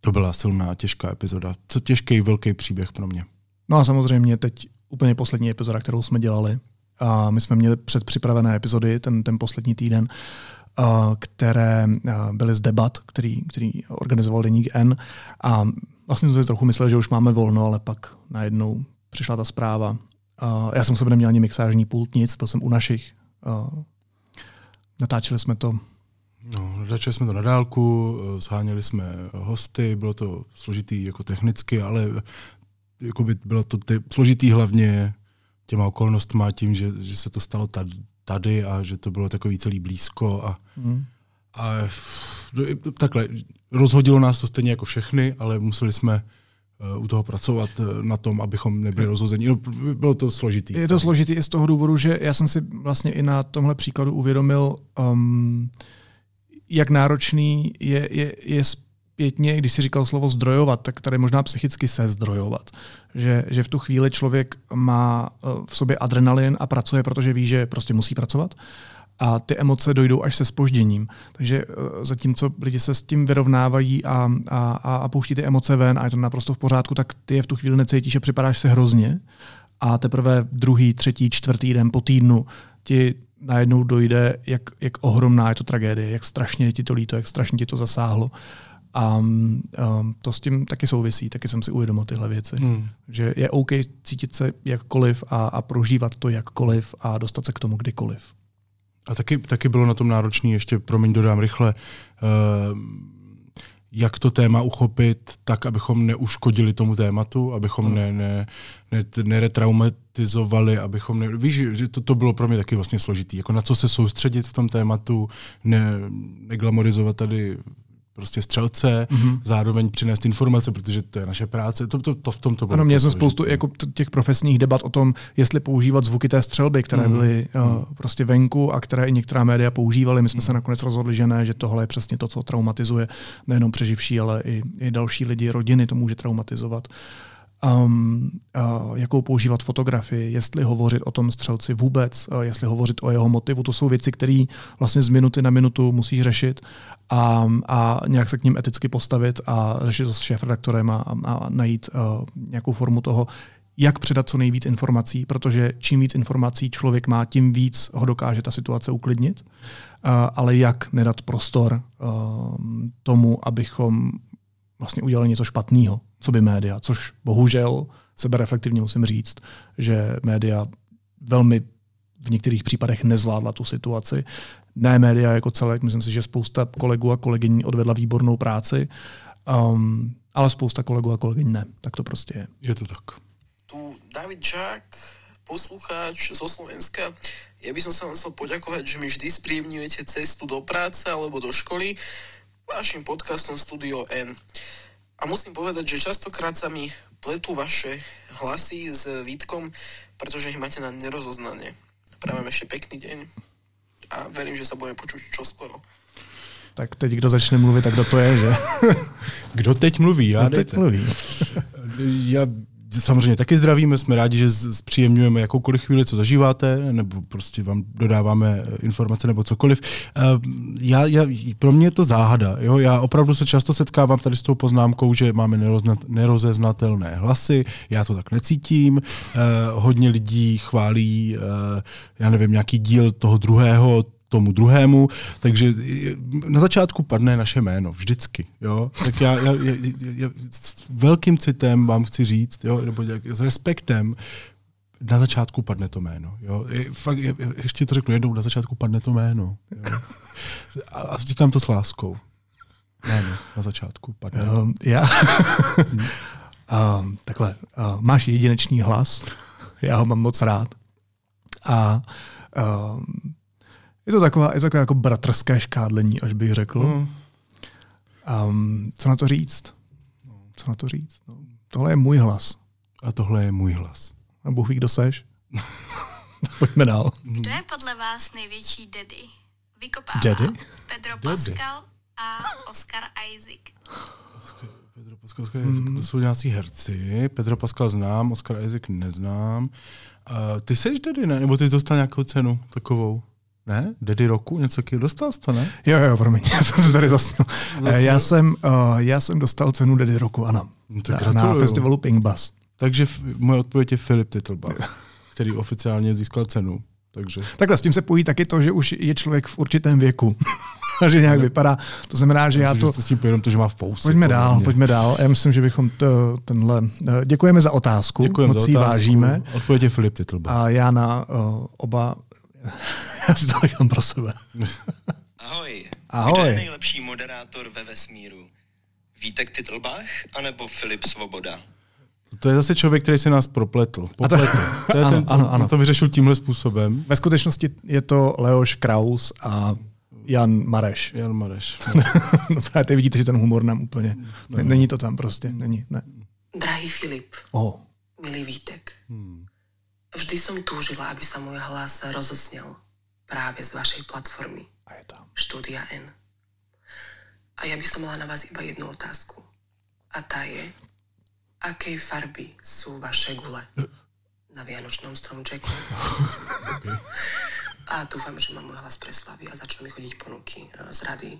to byla silná, těžká epizoda. Co těžký, velký příběh pro mě. No a samozřejmě teď úplně poslední epizoda, kterou jsme dělali. A my jsme měli předpřipravené epizody ten, ten poslední týden, které byly z debat, který, který organizoval Deník N. A Vlastně jsme si trochu mysleli, že už máme volno, ale pak najednou přišla ta zpráva Uh, já jsem sebe neměl ani mixážní pult, nic, byl jsem u našich. Uh, natáčeli jsme to No, začali jsme to na dálku, zháněli jsme hosty, bylo to složitý jako technicky, ale jako by bylo to ty, složitý hlavně těma okolnostma tím, že, že se to stalo tady a že to bylo takový celý blízko a, mm. A takhle, rozhodilo nás to stejně jako všechny, ale museli jsme u toho pracovat na tom, abychom nebyli rozhozeni. No, bylo to složitý. Je to složitý i z toho důvodu, že já jsem si vlastně i na tomhle příkladu uvědomil, um, jak náročný je, je, je zpětně, když si říkal slovo zdrojovat, tak tady možná psychicky se zdrojovat. Že, že v tu chvíli člověk má eh, v sobě adrenalin a pracuje, protože ví, že prostě musí pracovat a ty emoce dojdou až se spožděním. Takže eh, zatímco lidi se s tím vyrovnávají a, a, a pouští ty emoce ven a je to naprosto v pořádku, tak ty je v tu chvíli necítíš a připadáš se hrozně a teprve druhý, třetí, čtvrtý den po týdnu ti najednou dojde, jak, jak ohromná je to tragédie, jak strašně ti to líto, jak strašně ti to zasáhlo. A um, to s tím taky souvisí, taky jsem si uvědomil tyhle věci. Hmm. Že je OK cítit se jakkoliv a, a prožívat to jakkoliv a dostat se k tomu kdykoliv. A taky, taky bylo na tom náročný, ještě promiň, dodám rychle, uh, jak to téma uchopit tak, abychom neuškodili tomu tématu, abychom hmm. ne, ne, ne, neretraumatizovali, abychom ne, víš, že to, to bylo pro mě taky vlastně složitý, jako na co se soustředit v tom tématu, ne, neglamorizovat tady prostě střelce, mm-hmm. zároveň přinést informace, protože to je naše práce. To, to, to v tom to bylo. Ano, měl jsem spoustu jako těch profesních debat o tom, jestli používat zvuky té střelby, které mm-hmm. byly uh, prostě venku a které i některá média používaly. My jsme mm-hmm. se nakonec rozhodli, že ne, že tohle je přesně to, co traumatizuje nejenom přeživší, ale i, i další lidi, rodiny to může traumatizovat. Um, uh, jakou používat fotografii, jestli hovořit o tom střelci vůbec, uh, jestli hovořit o jeho motivu. To jsou věci, které vlastně z minuty na minutu musíš řešit a, a nějak se k ním eticky postavit a řešit to s šéf-redaktorem a, a najít uh, nějakou formu toho, jak předat co nejvíc informací, protože čím víc informací člověk má, tím víc ho dokáže ta situace uklidnit, ale jak nedat prostor uh, tomu, abychom vlastně udělali něco špatného, co by média, což bohužel sebereflektivně musím říct, že média velmi v některých případech nezvládla tu situaci ne média jako celek, myslím si, že spousta kolegů a kolegyň odvedla výbornou práci, um, ale spousta kolegů a kolegyň ne. Tak to prostě je. Je to tak. Tu David Žák, poslucháč zo Slovenska. Ja by som sa vám chcel poďakovať, že mi vždy spríjemňujete cestu do práce alebo do školy vašim podcastom Studio N. A musím povedať, že častokrát sa mi pletú vaše hlasy s Vítkom, pretože ich máte na nerozoznanie. Prajem ešte pekný deň a verím, že se budeme počuť čoskoro. Tak teď kdo začne mluvit, tak kdo to je, že? kdo teď mluví? Já kdo teď mluví. Já samozřejmě taky zdravíme, jsme rádi, že zpříjemňujeme jakoukoliv chvíli, co zažíváte, nebo prostě vám dodáváme informace nebo cokoliv. Eh, já, já, pro mě je to záhada. Jo? Já opravdu se často setkávám tady s tou poznámkou, že máme nerozeznatelné hlasy, já to tak necítím. Eh, hodně lidí chválí, eh, já nevím, nějaký díl toho druhého, tomu druhému, takže na začátku padne naše jméno, vždycky. Jo? Tak já, já, já, já s velkým citem vám chci říct, jo? nebo jak, s respektem, na začátku padne to jméno. Jo? Je, fakt, je, ještě to řeknu jednou, na začátku padne to jméno. Jo? A, a říkám to s láskou. Jméno na začátku padne. Um, já? um, takhle, uh, máš jedinečný hlas, já ho mám moc rád. A um, je to taková, je to takové jako bratrské škádlení, až bych řekl. Mm. Um, co na to říct? Co na to říct? No, tohle je můj hlas. A tohle je můj hlas. A Bůh ví, kdo seš? Pojďme dál. Kdo je podle vás největší daddy? Vykopává daddy? Pedro Pascal a Oscar Isaac. Pedro Pascal, Oscar Isaac, mm. to jsou nějací herci. Pedro Pascal znám, Oscar Isaac neznám. Uh, ty seš daddy, ne? Nebo ty jsi dostal nějakou cenu takovou? Ne? Daddy roku? Něco taky dostal jsi to, ne? Jo, jo, promiň, já jsem se tady zasnil. Já jsem, uh, já jsem dostal cenu Daddy roku, ano. No, na, na festivalu Pink Bus. Takže moje odpověď je Filip Titlbach, který oficiálně získal cenu. Takže. Takhle s tím se pojí taky to, že už je člověk v určitém věku. že nějak vypadá. To znamená, že já, Myslím, to... Že jste s tím to, že má fousy. Pojďme dál, mě. pojďme dál. Já myslím, že bychom to, tenhle... eh, Děkujeme za otázku. Děkujeme Moc za otázku. vážíme. Odpověď je Filip Titlba. A já na uh, oba... já si to nechám pro sebe. Ahoj. Ahoj. Kdo je nejlepší moderátor ve vesmíru? Vítek Titlbach anebo Filip Svoboda? To je zase člověk, který se nás propletl. Popletl. To je Ano, ten, ano, ano. On to vyřešil tímhle způsobem. Ve skutečnosti je to Leoš Kraus a Jan Mareš. Jan Mareš. no právě teď vidíte, že ten humor nám úplně... Ne, není to tam prostě, není, ne. Drahý Filip, Oh. milý Vítek, Hmm. Vždy som túžila, aby sa môj hlas rozoznel práve z vašej platformy. A je tam. Štúdia N. A ja by som mala na vás iba jednu otázku. A tá je, akej farby sú vaše gule na Vianočnom stromčeku? A dúfam, že ma môj hlas preslaví a začnú mi chodiť ponuky eh, z rady.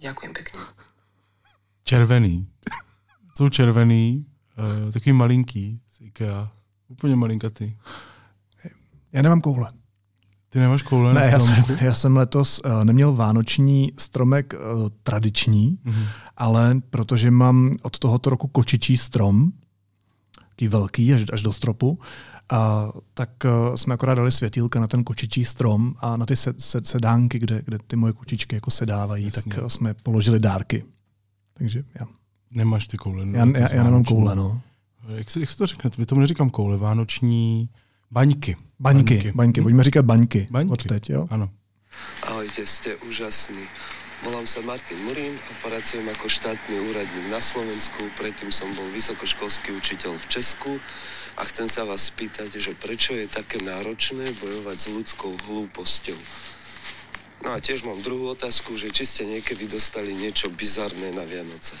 Ďakujem pekne. Červený. Jsou červený, uh, takový malinký z IKEA. Úplně malinkatý. Já nemám koule. Ty nemáš koule Ne, na já jsem, já jsem letos uh, neměl vánoční stromek uh, tradiční, Mhm. ale protože mám od tohoto roku kočičí strom, taký velký, až, až do stropu, a tak uh, jsme akorát dali světýlka na ten kočičí strom a na ty se, se, sedánky, kde, kde ty moje kočičky jako sedávají, Jasně. tak uh, jsme položili dárky. Takže já, Nemáš ty koule. no, já, já, já nemám koule, no. Jak se, jak se to řekne? My tomu neříkám koule, vánoční baňky. Baňky, baňky, baňky. Pojďme říkat baňky, Baňky. od teď, jo? Ano. Ahojte, ste úžasní. Volám sa Martin Murín a pracujem ako štátny úradník na Slovensku. Predtým som bol vysokoškolský učiteľ v Česku a chcem sa vás spýtať, že prečo je také náročné bojovať s ľudskou hlúposťou. No a tiež mám druhú otázku, že či ste niekedy dostali niečo bizarné na Vianoce.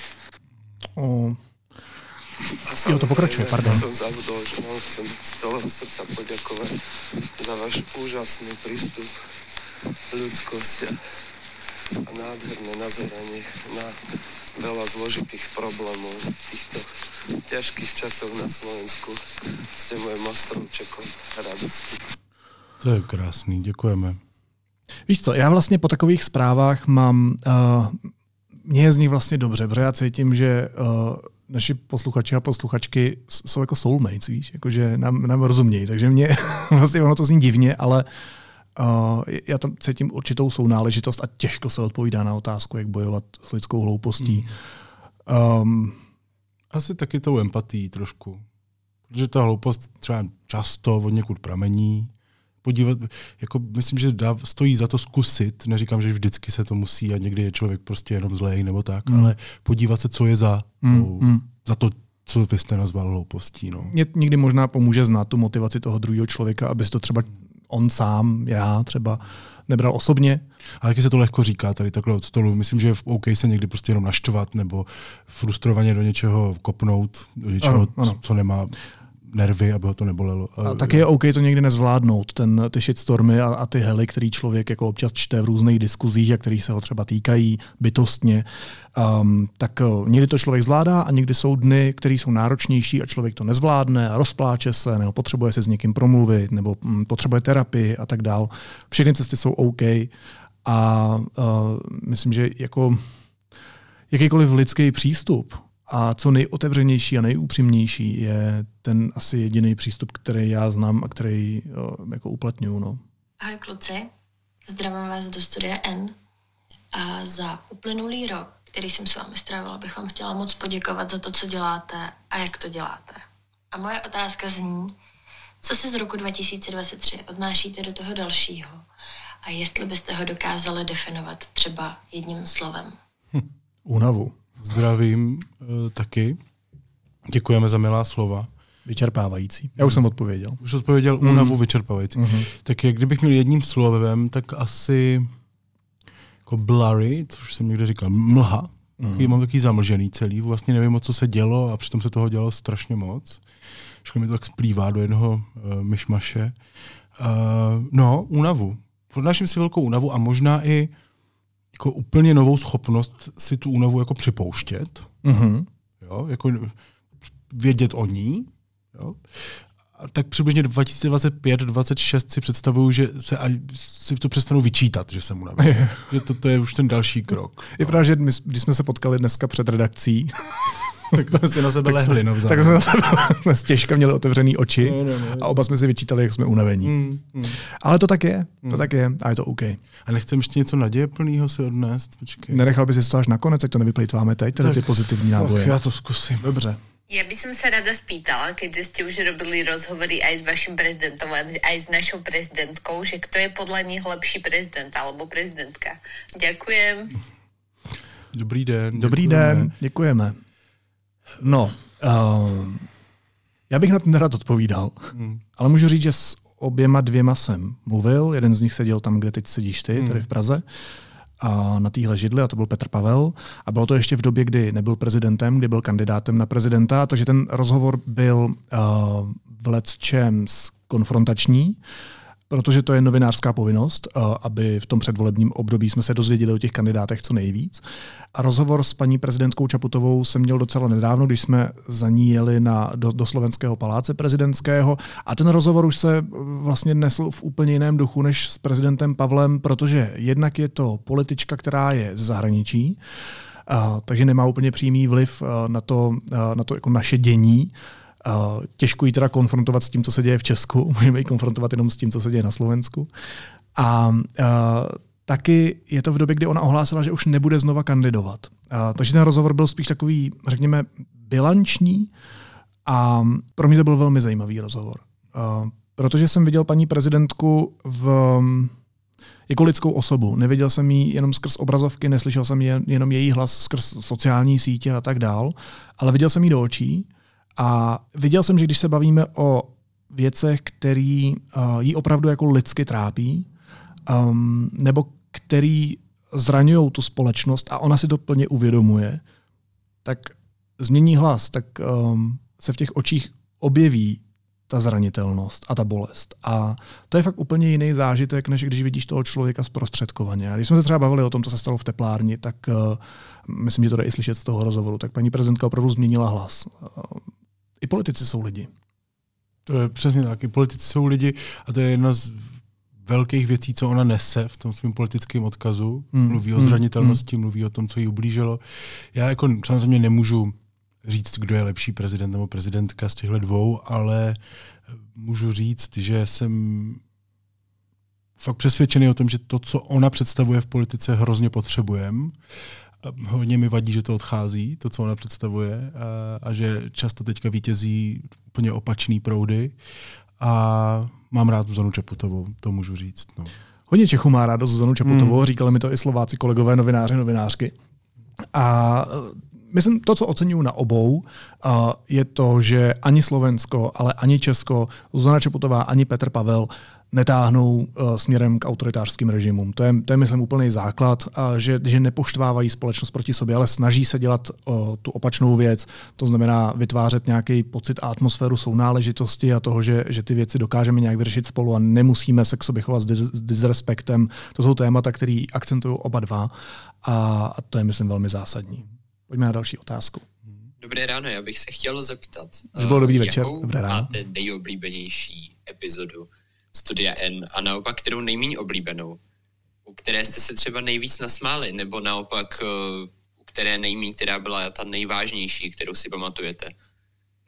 O, A Jo, to pokračuje, pardon. Som zabudol, že vám chcem z celého srdca poďakovať za váš úžasný prístup, ľudskosť a nádherné nazeranie na veľa zložitých problémov v týchto ťažkých časoch na Slovensku. Ste mojím ostrovčekom radosti. To je krásný, děkujeme. Víš co, já vlastně po takových zprávách mám, uh, mně je z nich vlastně dobře, protože já cítím, že uh, naši posluchači a posluchačky jsou jako soulmates, víš, jakože nám, nám rozumějí, takže mě vlastně ono to zní divně, ale uh, já tam cítím určitou sounáležitost a těžko se odpovídá na otázku, jak bojovat s lidskou hloupostí. Um, Asi taky tou empatí trošku. Protože ta hloupost třeba často od někud pramení. Podívat, jako myslím, že dá, stojí za to zkusit. Neříkám, že vždycky se to musí a někdy je člověk prostě jenom zlej nebo tak, Mm. ale podívat se, co je za, Mm, tou, mm. za to, co vy jste nazval hloupostí. No. Mě někdy možná pomůže znát tu motivaci toho druhého člověka, aby to třeba on sám, já třeba nebral osobně. A taky se to lehko říká tady takhle od stolu. Myslím, že je v OK se někdy prostě jenom naštvat nebo frustrovaně do něčeho kopnout, do něčeho, Ano, ano. Co nemá nervy, aby ho to nebolelo. A taky je OK to někdy nezvládnout, ten, ty shitstormy a, a ty hely, který člověk jako občas čte v různých diskuzích a který se ho třeba týkají bytostně, um, tak uh, někdy to člověk zvládá a někdy jsou dny, které jsou náročnější a člověk to nezvládne a rozpláče se, nebo potřebuje se s někým promluvit, nebo mm, potřebuje terapii a tak dál. Všechny cesty jsou OK a uh, myslím, že jako jakýkoliv lidský přístup a co nejotevřenější a nejupřímnější je ten asi jediný přístup, který já znám a který uh, jako uplatňuju. No. Ahoj kluci, zdravím vás do studia N a za uplynulý rok, který jsem s vámi strávila, bych vám chtěla moc poděkovat za to, co děláte a jak to děláte. A moje otázka zní, co si z roku 2023 odnášíte do toho dalšího a jestli byste ho dokázali definovat třeba jedním slovem. Únavu. Zdravím uh, taky. Děkujeme za milá slova. Vyčerpávající. Já už jsem odpověděl. Už odpověděl Mhm. únavu vyčerpávající. Mhm. Tak jak kdybych měl jedním slovem, tak asi jako blurry, což jsem někde říkal, mlha. Mhm. Mm. Mám takový zamlžený celý, vlastně nevím, o co se dělo a přitom se toho dělo strašně moc. Všechno mi to tak splývá do jednoho uh, myšmaše. Uh, no, únavu. Podnáším si velkou únavu a možná i jako úplně novou schopnost si tu únavu jako připouštět. Mhm. Jo, jako vědět o ní. Jo. tak přibližně 2025-2026 si představuju, že se aj, si to přestanu vyčítat, že jsem unavený. že to, to je už ten další krok. Je pravda, že my, když jsme se potkali dneska před redakcí, tak jsme si na sebe tak lehli jsme, tak jsme, na sebe, jsme těžko měli otevřený oči No, no, no. a oba jsme si vyčítali, jak jsme unavení. Mm, mm. Ale to tak je, to Mm. tak je a je to OK. A nechcem ještě něco naděje plného si odnést? Počkej. Nenechal bys si to až nakonec, ať to nevyplejtváme teď, tedy ty pozitivní náboje. já to zkusím. Dobře. Ja by som sa rada spýtala, keďže ste už robili rozhovory aj s vašim prezidentom, aj s našou prezidentkou, že kto je podľa nich lepší prezident alebo prezidentka. Ďakujem. Dobrý den. Dobrý děkujeme. den, děkujeme. No, uh, já bych na to nerad odpovídal, Hmm. ale můžu říct, že s oběma dvěma jsem mluvil. Jeden z nich seděl tam, kde teď sedíš ty, Hmm. tady v Praze, a na téhle židli, a to byl Petr Pavel. A bylo to ještě v době, kdy nebyl prezidentem, kdy byl kandidátem na prezidenta, takže ten rozhovor byl uh, v Champs konfrontační, protože to je novinářská povinnost, uh, aby v tom předvolebním období jsme se dozvěděli o těch kandidátech co nejvíc. A rozhovor s paní prezidentkou Čaputovou jsem měl docela nedávno, když jsme za ní jeli na, do, do slovenského paláce prezidentského a ten rozhovor už se uh, vlastně nesl v úplně jiném duchu než s prezidentem Pavlem, protože jednak je to politička, která je z zahraničí, uh, takže nemá úplně přímý vliv na to, na to jako naše dění. Uh, těžko ji teda konfrontovat s tím, co se děje v Česku, můžeme ji konfrontovat jenom s tím, co se děje na Slovensku. A uh, taky je to v době, kdy ona ohlásila, že už nebude znova kandidovat. Uh, takže ten rozhovor byl spíš takový, řekněme, bilanční a pro mě to byl velmi zajímavý rozhovor. Uh, protože jsem viděl paní prezidentku v, jako lidskou osobu. Neviděl jsem ji jenom skrz obrazovky, neslyšel jsem jen, jenom její hlas skrz sociální sítě a tak dál, ale viděl jsem ji do očí a viděl jsem, že když se bavíme o věcech, které uh, jí opravdu jako lidsky trápí, um, nebo který zraňují tu společnost a ona si to plně uvědomuje, tak změní hlas, tak um, se v těch očích objeví ta zranitelnost a ta bolest. A to je fakt úplně jiný zážitek, než když vidíš toho člověka zprostředkovaně. A když jsme se třeba bavili o tom, co se stalo v teplárni, tak uh, myslím, že to jde i slyšet z toho rozhovoru, tak paní prezidentka opravdu změnila hlas. Uh, I politici jsou lidi. To je přesně tak. I politici jsou lidi a to je jedna z velkých věcí, co ona nese v tom svém politickém odkazu. Hmm. Mluví o Hmm. zranitelnosti, mluví o tom, co jí ublížilo. Já jako samozřejmě nemůžu říct, kdo je lepší prezident nebo prezidentka z těchto dvou, ale můžu říct, že jsem fakt přesvědčený o tom, že to, co ona představuje v politice, hrozně potřebujeme. Hodně mi vadí, že to odchází, to, co ona představuje, a, a že často teďka vítězí úplně opačný proudy. A mám rád Zuzanu Čaputovou, to můžu říct. No. Hodně Čechů má rádo Zuzanu Čaputovou, Hmm. mm. říkali mi to i Slováci, kolegové, novináři, novinářky. A myslím, to, co oceňuju na obou, je to, že ani Slovensko, ale ani Česko, Zuzana Čaputová, ani Petr Pavel netáhnou uh, směrem k autoritářským režimům. To je, to je myslím, úplný základ, a že, že nepoštvávají společnost proti sobě, ale snaží se dělat uh, tu opačnou věc, to znamená vytvářet nějaký pocit a atmosféru sounáležitosti a toho, že, že ty věci dokážeme nějak vyřešit spolu a nemusíme se k sobě chovat s, dis, s disrespektem. To jsou témata, které akcentují oba dva a, a to je, myslím, velmi zásadní. Pojďme na další otázku. Dobré ráno, já bych se chtěl zeptat. Už byl eh, dobrý večer, Jakou dobré ráno. máte nejoblíbenější epizodu Studia N a naopak kterou nejméně oblíbenou? U které jste se třeba nejvíc nasmáli, nebo naopak eh, u které nejméně, která byla ta nejvážnější, kterou si pamatujete?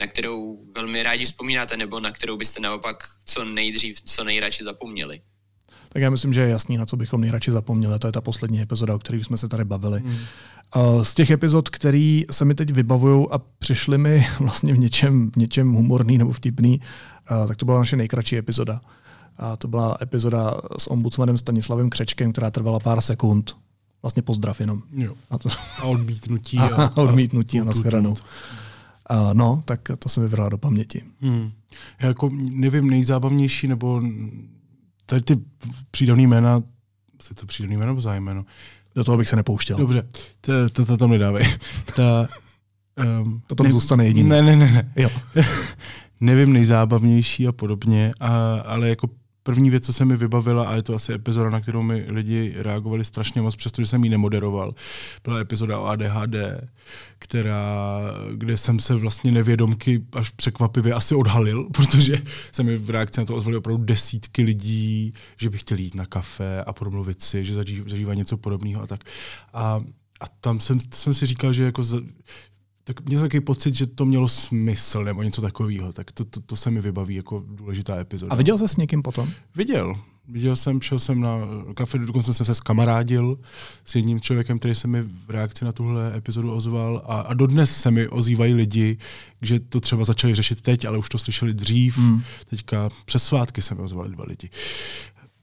Na kterou velmi rádi vzpomínáte, nebo na kterou byste naopak co nejdřív, co nejradši zapomněli? Tak já myslím, že je jasný, na co bychom nejradši zapomněli. To je ta poslední epizoda, o které jsme se tady bavili. Hmm. Uh, Z těch epizod, které se mi teď vybavují a přišly mi vlastně v něčem, v něčem humorný nebo vtipný, uh, tak to byla naše nejkratší epizoda. A to byla epizoda s ombudsmanem Stanislavem Křečkem, která trvala pár sekund. Vlastně pozdrav jenom. Jo. A, to... a odmítnutí. A, A, odmítnutí a, a nashledanou. Uh, no, tak to se mi vrhla do paměti. Hmm. Já jako nevím, nejzábavnější, nebo tady ty přídavný jména, je to přídavný jméno nebo zájmeno? Do toho bych se nepouštěl. Dobře, to, to, to tam nedávej. Ta, um, To tam zůstane jediný. Ne, ne, ne. ne. Jo. nevím, nejzábavnější a podobně, a, ale jako první věc, co se mi vybavila, a je to asi epizoda, na kterou mi lidi reagovali strašně moc, přestože jsem ji nemoderoval, byla epizoda o ADHD, která, kde jsem se vlastně nevědomky až překvapivě asi odhalil, protože se mi v reakci na to ozvali opravdu desítky lidí, že by chtěli jít na kafe a promluvit si, že zažívají něco podobného a tak. A, a tam jsem, jsem si říkal, že jako za, tak měl takový pocit, že to mělo smysl nebo něco takového. Tak to, to, to se mi vybaví jako důležitá epizoda. A viděl jsi s někým potom? Viděl. Viděl jsem, šel jsem na kafe, dokonce jsem se skamarádil s jedním člověkem, který se mi v reakci na tuhle epizodu ozval a, a dodnes se mi ozývají lidi, že to třeba začali řešit teď, ale už to slyšeli dřív. Hmm. Teďka přes svátky se mi ozvali dva lidi.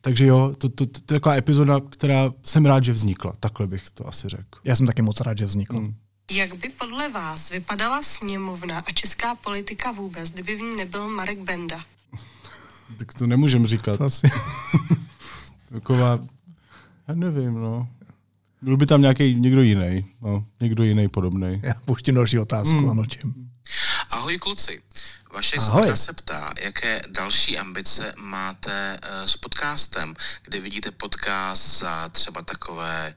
Takže jo, to, to, to, to je taková epizoda, která jsem rád, že vznikla. Takhle bych to asi řekl. Já jsem taky moc rád, že vznikla. Hmm. Jak by podle vás vypadala sněmovna a česká politika vůbec, kdyby v ní nebyl Marek Benda? tak to nemůžem říkat. To asi. Taková, já nevím, no. Byl by tam nějaký někdo jiný, no, někdo jiný podobný. Já pouštím další otázku hmm. a mlčím. Ahoj kluci. Vaše Ahoj. se ptá, jaké další ambice máte uh, s podcastem, kde vidíte podcast za třeba takové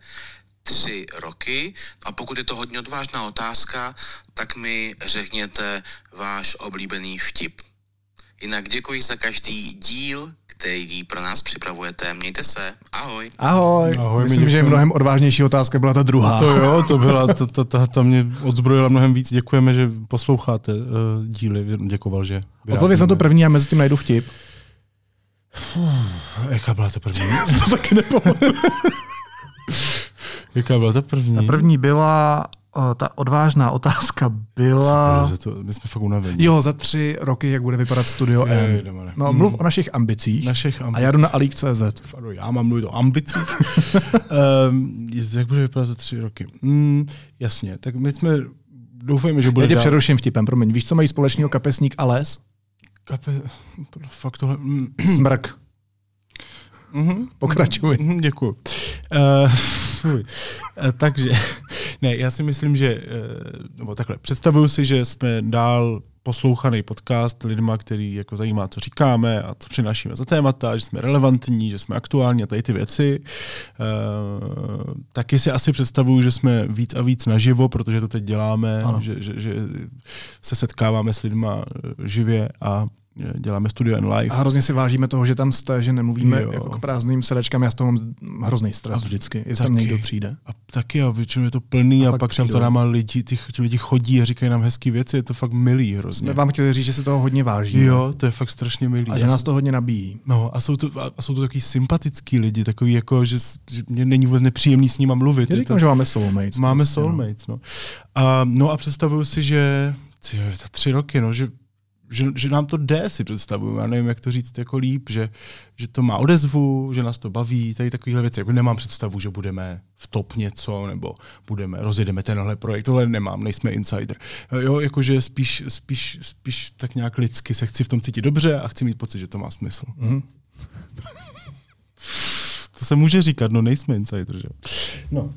tři roky. A pokud je to hodně odvážná otázka, tak mi řekněte váš oblíbený vtip. Jinak děkuji za každý díl, který pro nás připravujete. Mějte se. Ahoj. Ahoj. Ahoj Myslím, že mnohem odvážnější otázka byla ta druhá. To jo, to byla, to, to, to, to mě odzbrojila mnohem víc. Děkujeme, že posloucháte uh, díly. Děkoval, že Odpověď na to první a mezi tím najdu vtip. Uf, jaká byla to první? to taky nepamatuju. Jaká byla ta první? Ta první byla, o, ta odvážná otázka byla... Co, to, my jsme fakt unavení. Jo, za tři roky, jak bude vypadat Studio je, N. Jdeme, no, mluv hmm. o našich ambicích. Našich ambicích. A já jdu na alík.cz. Já mám mluvit o ambicích. um, jak bude vypadat za tři roky? Mm, jasně, tak my jsme doufejme, že bude Já tě dál... přeruším vtipem, promiň. Víš, co mají společného kapesník a les? Kape... Fakt tohle... Mm. Smrk. Mm-hmm. Pokračuj. Mm-hmm, děkuji. Uh, fuj. Uh, takže, ne, já si myslím, že, uh, nebo takhle, představuju si, že jsme dál poslouchaný podcast lidma, který jako zajímá, co říkáme a co přinášíme za témata, že jsme relevantní, že jsme aktuální a tady ty věci. Uh, taky si asi představuju, že jsme víc a víc naživo, protože to teď děláme, že, že, že se setkáváme s lidma živě a děláme studio and live. A hrozně si vážíme toho, že tam jste, že nemluvíme jo. jako k prázdným sedečkám, já z toho mám hrozný stres a vždycky, jestli tam někdo přijde. A taky a většinou je to plný a, a pak, pak tam za náma lidi, ty, ty lidi chodí a říkají nám hezké věci, je to fakt milý hrozně. Vám chtěli říct, že se toho hodně váží. Jo, to je fakt strašně milý. A že nás to hodně nabíjí. No a jsou to, a jsou to takový sympatický lidi, takový jako, že, že mě není vůbec nepříjemný s nima mluvit. Já říkám, to, že máme soulmates. Máme prostě, no. soulmates, no. A, no a představuju si, že za tři roky, no, že že, že nám to jde, si představuju. Já nevím, jak to říct jako líp, že, že to má odezvu, že nás to baví, tady takovéhle věci. Jako nemám představu, že budeme v top něco, nebo budeme, rozjedeme tenhle projekt, tohle nemám, nejsme insider. Jo, jakože spíš, spíš, spíš tak nějak lidsky se chci v tom cítit dobře a chci mít pocit, že to má smysl. Mm-hmm. Se může říkat, no nejsme insider, že? No.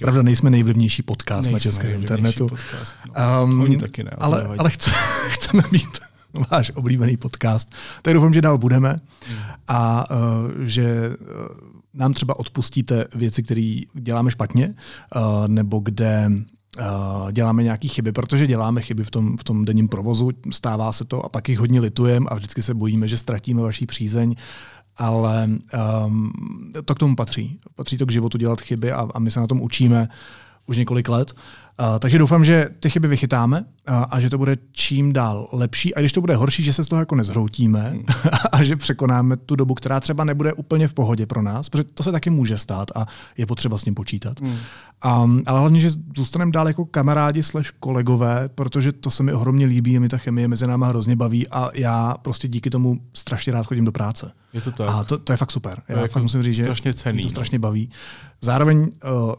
Pravda, nejsme nejvlivnější podcast nejsme na českém internetu. Podcast, no. um, Oni taky ne. Ale, ale chce, chceme být váš oblíbený podcast. Tak doufám, že dál budeme a uh, že uh, nám třeba odpustíte věci, které děláme špatně, uh, nebo kde uh, děláme nějaké chyby, protože děláme chyby v tom, v tom denním provozu, stává se to a pak jich hodně litujeme a vždycky se bojíme, že ztratíme vaší přízeň ale um, to k tomu patří. Patří to k životu dělat chyby a, a my se na tom učíme už několik let. Uh, takže doufám, že ty chyby vychytáme uh, a že to bude čím dál lepší. A když to bude horší, že se z toho jako nezhroutíme hmm. a že překonáme tu dobu, která třeba nebude úplně v pohodě pro nás, protože to se taky může stát a je potřeba s tím počítat. Hmm. Um, ale hlavně, že zůstaneme dál jako kamarádi slash kolegové, protože to se mi ohromně líbí a mi ta chemie mezi náma hrozně baví a já prostě díky tomu strašně rád chodím do práce. Je to tak. A to, to je fakt super. Já jako fakt musím říct, strašně cený, že to no. strašně baví. Zároveň uh,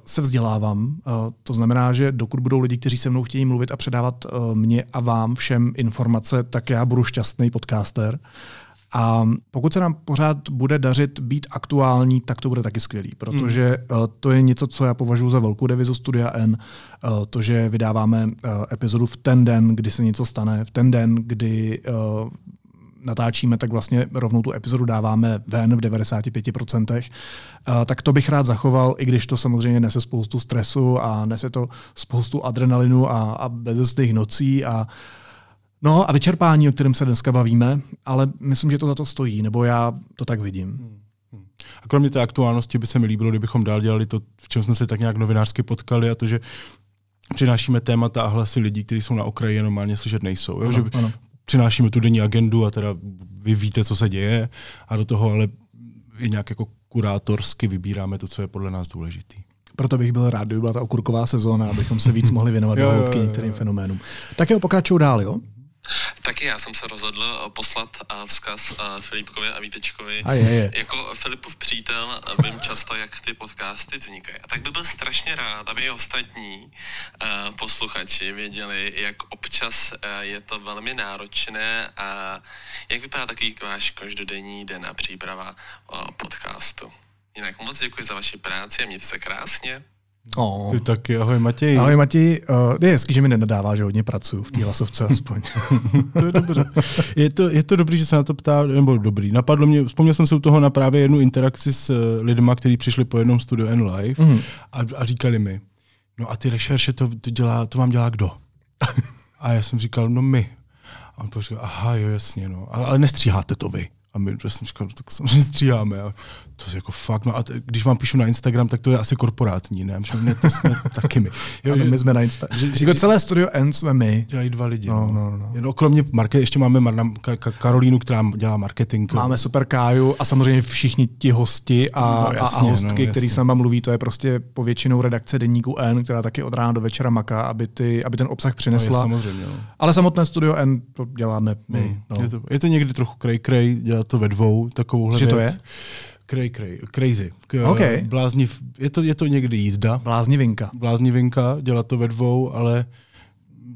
se vzdělávám, uh, to znamená, že dokud budou lidi, kteří se mnou chtějí mluvit a předávat uh, mě a vám všem informace, tak já budu šťastný podcaster. A pokud se nám pořád bude dařit být aktuální, tak to bude taky skvělý, protože hmm. to je něco, co já považuji za velkou devizu Studia N. To, že vydáváme epizodu v ten den, kdy se něco stane, v ten den, kdy natáčíme, tak vlastně rovnou tu epizodu dáváme ven v 95%, uh, tak to bych rád zachoval, i když to samozřejmě nese spoustu stresu a nese to spoustu adrenalinu a, a bezestných nocí a No a vyčerpání, o kterém se dneska bavíme, ale myslím, že to za to stojí, nebo já to tak vidím. A kromě té aktuálnosti by se mi líbilo, kdybychom dál dělali to, v čem jsme se tak nějak novinářsky potkali, a to, že přinášíme témata a hlasy lidí, kteří jsou na okraji a normálně slyšet nejsou. Jo? Ano, že ano. Přinášíme tu denní agendu a teda vy víte, co se děje a do toho ale i nějak jako kurátorsky vybíráme to, co je podle nás důležitý. Proto bych byl rád, kdyby byla ta okurková sezóna, abychom se víc mohli věnovat do hloubky některým fenoménům. Tak jo, pokračuju dál, jo? Taky já jsem se rozhodl eh, poslat eh, vzkaz eh, Filipkovi a Vítečkovi. A je, je. Jako Filipův přítel vím často, jak ty podcasty vznikají. A tak by byl strašně rád, aby i ostatní posluchači věděli, jak občas je to velmi náročné a jak vypadá takový váš každodenní den a příprava podcastu. Jinak moc děkuji za vaši práci a mějte se krásně. Oh. Ty taky, ahoj Matěj. Ahoj Matěj, uh, je hezký, že mi nenadává, že hodně pracuju v té hlasovce aspoň. to je dobře. Je to, je to dobrý, že se na to ptá, nebo dobrý. Napadlo mě, vzpomněl jsem se u toho na právě jednu interakci s uh, lidma, kteří přišli po jednom studiu N Live mm. a, a říkali mi, no a ty rešerše, to, to, dělá, to vám dělá kdo? a já jsem říkal, no my. A on říkal, aha, jo, jasně, no. Ale, ale nestříháte to vy. A my jsem říkal, no, tak samozřejmě stříháme. A to je jako fakt, no a t- když vám píšu na Instagram, tak to je asi korporátní, ne? Že ne, to jsme taky my. Jo, ano, my jsme na Instagram. Že, že, jako celé studio N jsme my. Dělají dva lidi. No, no, no. no. kromě market, ještě máme Mar- Ka- Karolínu, která dělá marketing. Máme super Káju a samozřejmě všichni ti hosti a, no, jasně, a hostky, no, který s náma mluví, to je prostě povětšinou redakce Deníku N, která taky od rána do večera maká, aby, ty, aby ten obsah přinesla. No, je, samozřejmě, no. Ale samotné studio N to děláme my. Hmm. No. Je, to, je to někdy trochu krej krej, dělat to ve dvou, takovouhle Že věc. to je? Cray, cray, crazy. K, okay. Blázniv, je, to, je to někdy jízda. Bláznivinka. Bláznivinka, dělat to ve dvou, ale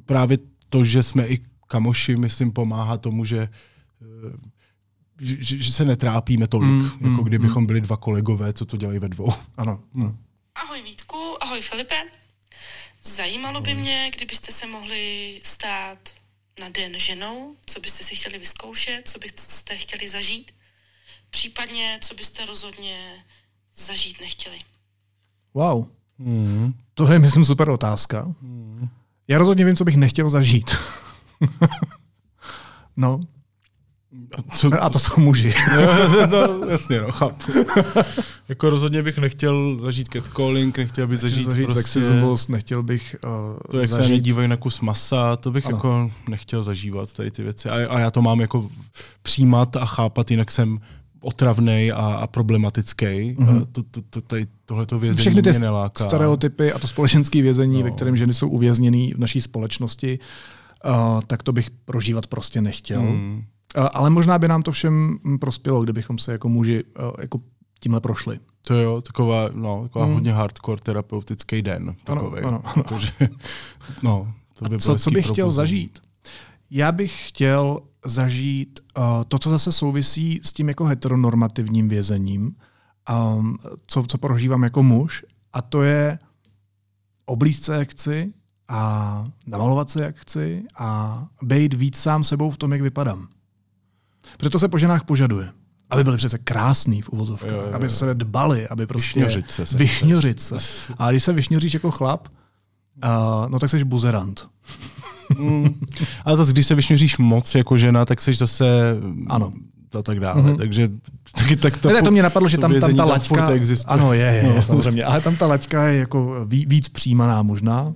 právě to, že jsme i kamoši, myslím, pomáhá tomu, že, že, že se netrápíme tolik, mm, jako mm, kdybychom byli dva kolegové, co to dělají ve dvou. Ano. Mm. Ahoj Vítku, ahoj Filipe. Zajímalo by mě, kdybyste se mohli stát na den ženou, co byste si chtěli vyzkoušet, co byste chtěli zažít případně co byste rozhodně zažít nechtěli? Wow. Mm. To je, myslím, super otázka. Mm. Já rozhodně vím, co bych nechtěl zažít. no. A, co, a to jsou muži. no, jasně, no, chápu. jako rozhodně bych nechtěl zažít catcalling, nechtěl bych zažít, zažít prostě, sexismus, nechtěl bych uh, To, jak zažít... se mě dívají na kus masa, to bych ano. jako nechtěl zažívat tady ty věci. A, a já to mám jako přijímat a chápat, jinak jsem otravný a, a problematický. Mm-hmm. To, to, to, tady, tohleto vězení Všechny ty mě neláká. stereotypy a to společenské vězení, no. ve kterém ženy jsou uvězněny v naší společnosti, uh, tak to bych prožívat prostě nechtěl. Mm. Uh, ale možná by nám to všem prospělo, kdybychom se jako muži uh, jako tímhle prošli. To jo, taková, no, taková mm. hodně hardcore terapeutický den. Takový, ano, ano, ano. Protože, no, to by a co, co bych chtěl zažít? Já bych chtěl zažít uh, to, co zase souvisí s tím jako heteronormativním vězením, um, co, co prožívám jako muž, a to je oblízt se, jak chci, a namalovat se, jak chci, a být víc sám sebou v tom, jak vypadám. Protože to se po ženách požaduje. Aby byli přece krásný v uvozovkách, jo, jo, jo. aby se sebe dbali, aby prostě... Vyšňořit se. se vyšňořit se. A když se vyšňoříš jako chlap, uh, no tak jsi buzerant. Mm. Ale zase, když se vyšňuříš moc jako žena, tak jsi zase ano. a tak dále. Mm-hmm. Takže taky tak to, ne, to mě napadlo, že tam, tam ta laťka... existuje. Ano, je, je, no. samozřejmě. Ale tam ta laťka je jako víc přijímaná možná.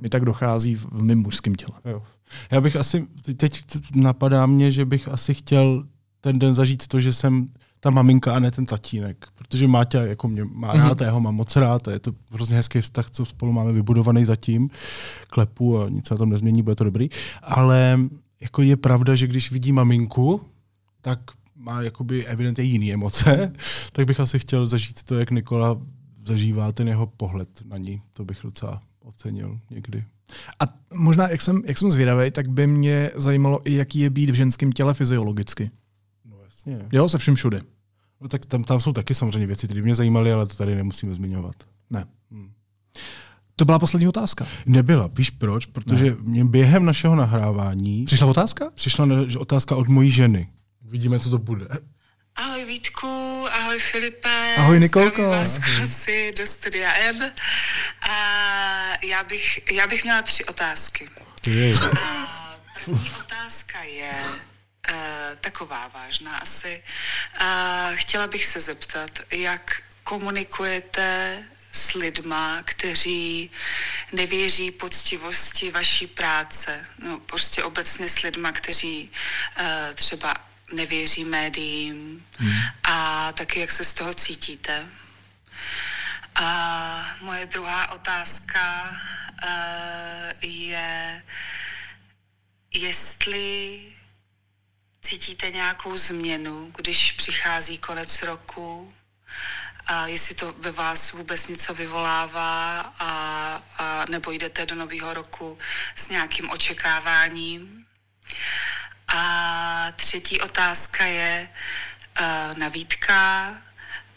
Mi tak dochází v mém mužském těle. Jo. Já bych asi, teď napadá mě, že bych asi chtěl ten den zažít to, že jsem ta maminka a ne ten tatínek. Protože Máťa jako mě má rád, mm-hmm. já ho mám moc rád a je to hrozně hezký vztah, co spolu máme vybudovaný zatím. Klepu a nic se na tom nezmění, bude to dobrý. Ale jako je pravda, že když vidí maminku, tak má jakoby evidentně jiný emoce, tak bych asi chtěl zažít to, jak Nikola zažívá ten jeho pohled na ní. To bych docela ocenil někdy. A možná, jak jsem, jak jsem zvědavý, tak by mě zajímalo i, jaký je být v ženském těle fyziologicky. Jasně. Jo, se vším všude. No, tak tam, tam jsou taky samozřejmě věci, které mě zajímaly, ale to tady nemusíme zmiňovat. Ne. Hmm. To byla poslední otázka. Nebyla. Víš proč? Protože ne. mě během našeho nahrávání... Přišla otázka? Přišla otázka od mojí ženy. Vidíme, co to bude. Ahoj Vítku, ahoj Filipe. Ahoj Nikolko. Vás krásy do studia M. A já bych, já bych měla tři otázky. A první otázka je taková vážná asi. Uh, chtěla bych se zeptat, jak komunikujete s lidma, kteří nevěří poctivosti vaší práce. No, prostě obecně s lidma, kteří uh, třeba nevěří médiím hmm. a taky jak se z toho cítíte. A moje druhá otázka uh, je, jestli cítíte nějakou změnu, když přichází konec roku, a jestli to ve vás vůbec něco vyvolává a, a nebo jdete do nového roku s nějakým očekáváním. A třetí otázka je uh, na Vítka.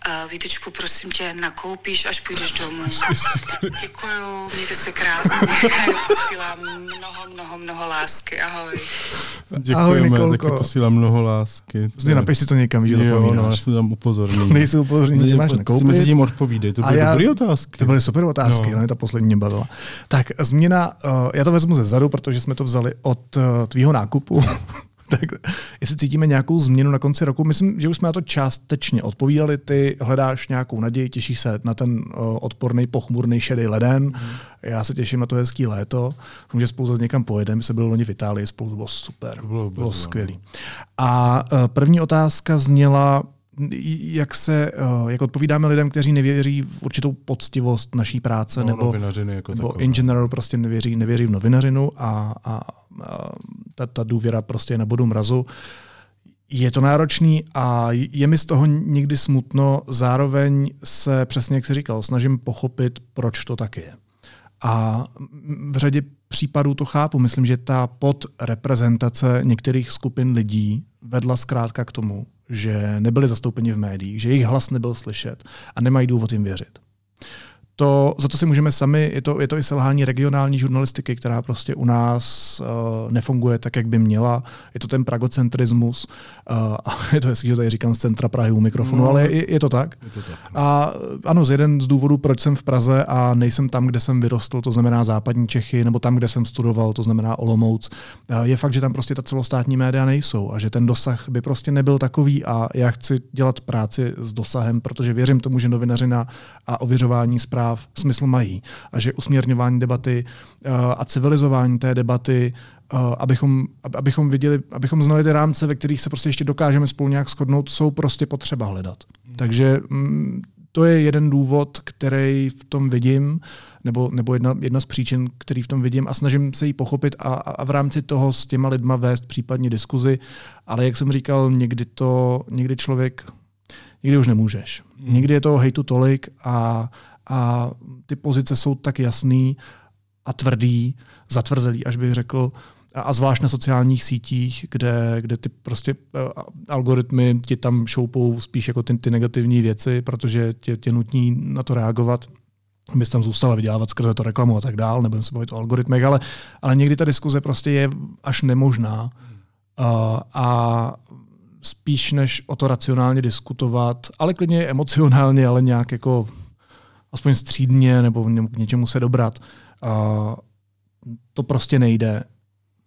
Uh, Vítečku, prosím tě, nakoupíš, až půjdeš domů. Děkuju, mějte se krásně. Posílám mnoho, mnoho, mnoho lásky. Ahoj. Děkujeme, Ahoj, Nikolko. taky posílám mnoho lásky. Prostě napiš si to někam, že jo, zapomínáš. no, já jsem tam upozornění. Nejsou upozornění, že máš nakoupit. Mezi tím odpovídej, to byly já- dobré otázky. To byly super otázky, No. no. ta poslední mě bavila. Tak změna, uh, já to vezmu ze zadu, protože jsme to vzali od uh, tvýho nákupu. tak jestli cítíme nějakou změnu na konci roku, myslím, že už jsme na to částečně odpovídali. Ty hledáš nějakou naději, těšíš se na ten uh, odporný, pochmurný, šedý leden. Mm. Já se těším na to hezký léto. Doufám, že spolu zase někam pojedeme. My jsme byli loni v Itálii, spolu to bylo super. To bylo, bylo skvělý. A uh, první otázka zněla, jak se, uh, jak odpovídáme lidem, kteří nevěří v určitou poctivost naší práce, No, nebo, jako nebo in general prostě nevěří, nevěří v novinařinu a, a ta, ta důvěra prostě je na bodu mrazu. Je to náročný a je mi z toho někdy smutno, zároveň se přesně, jak jsi říkal, snažím pochopit, proč to tak je. A v řadě případů to chápu. Myslím, že ta podreprezentace některých skupin lidí vedla zkrátka k tomu, že nebyli zastoupeni v médiích, že jejich hlas nebyl slyšet a nemají důvod jim věřit. To, za to si můžeme sami, je to, je to i selhání regionální žurnalistiky, která prostě u nás uh, nefunguje tak, jak by měla. Je to ten pragocentrismus. Uh, a je to hezký, že tady říkám z centra Prahy u mikrofonu, No. no, ale je, je to tak. Je to tak. A ano, z jeden z důvodů, proč jsem v Praze a nejsem tam, kde jsem vyrostl, to znamená západní Čechy, nebo tam, kde jsem studoval, to znamená Olomouc, eh, je fakt, že tam prostě ta celostátní média nejsou a že ten dosah by prostě nebyl takový a já chci dělat práci s dosahem, protože věřím tomu, že novinařina a ověřování zpráv smysl mají a že usměrňování debaty eh, a civilizování té debaty abychom, ab- abychom viděli, abychom znali ty rámce, ve kterých se prostě ještě dokážeme spolu nějak shodnout, jsou prostě potřeba hledat. Takže mm, to je jeden důvod, který v tom vidím, nebo, nebo jedna, jedna z příčin, který v tom vidím a snažím se ji pochopit a, a v rámci toho s těma lidma vést případně diskuzi, ale jak jsem říkal, někdy to, někdy člověk, někdy už nemůžeš. Někdy je toho hejtu tolik a, a ty pozice jsou tak jasný a tvrdý, zatvrzelý, až bych řekl, a, a zvlášť na sociálních sítích, kde, kde ty prostě uh, algoritmy ti tam šoupou spíš jako ty, ty negativní věci, protože tě, tě nutní na to reagovat bys tam zůstala vydělávat skrze to reklamu a tak dál, nebudeme se bavit o algoritmech, ale, ale někdy ta diskuze prostě je až nemožná. Uh, a spíš než o to racionálně diskutovat, ale klidně emocionálně, ale nějak jako aspoň střídně nebo k něčemu se dobrat, uh, to prostě nejde,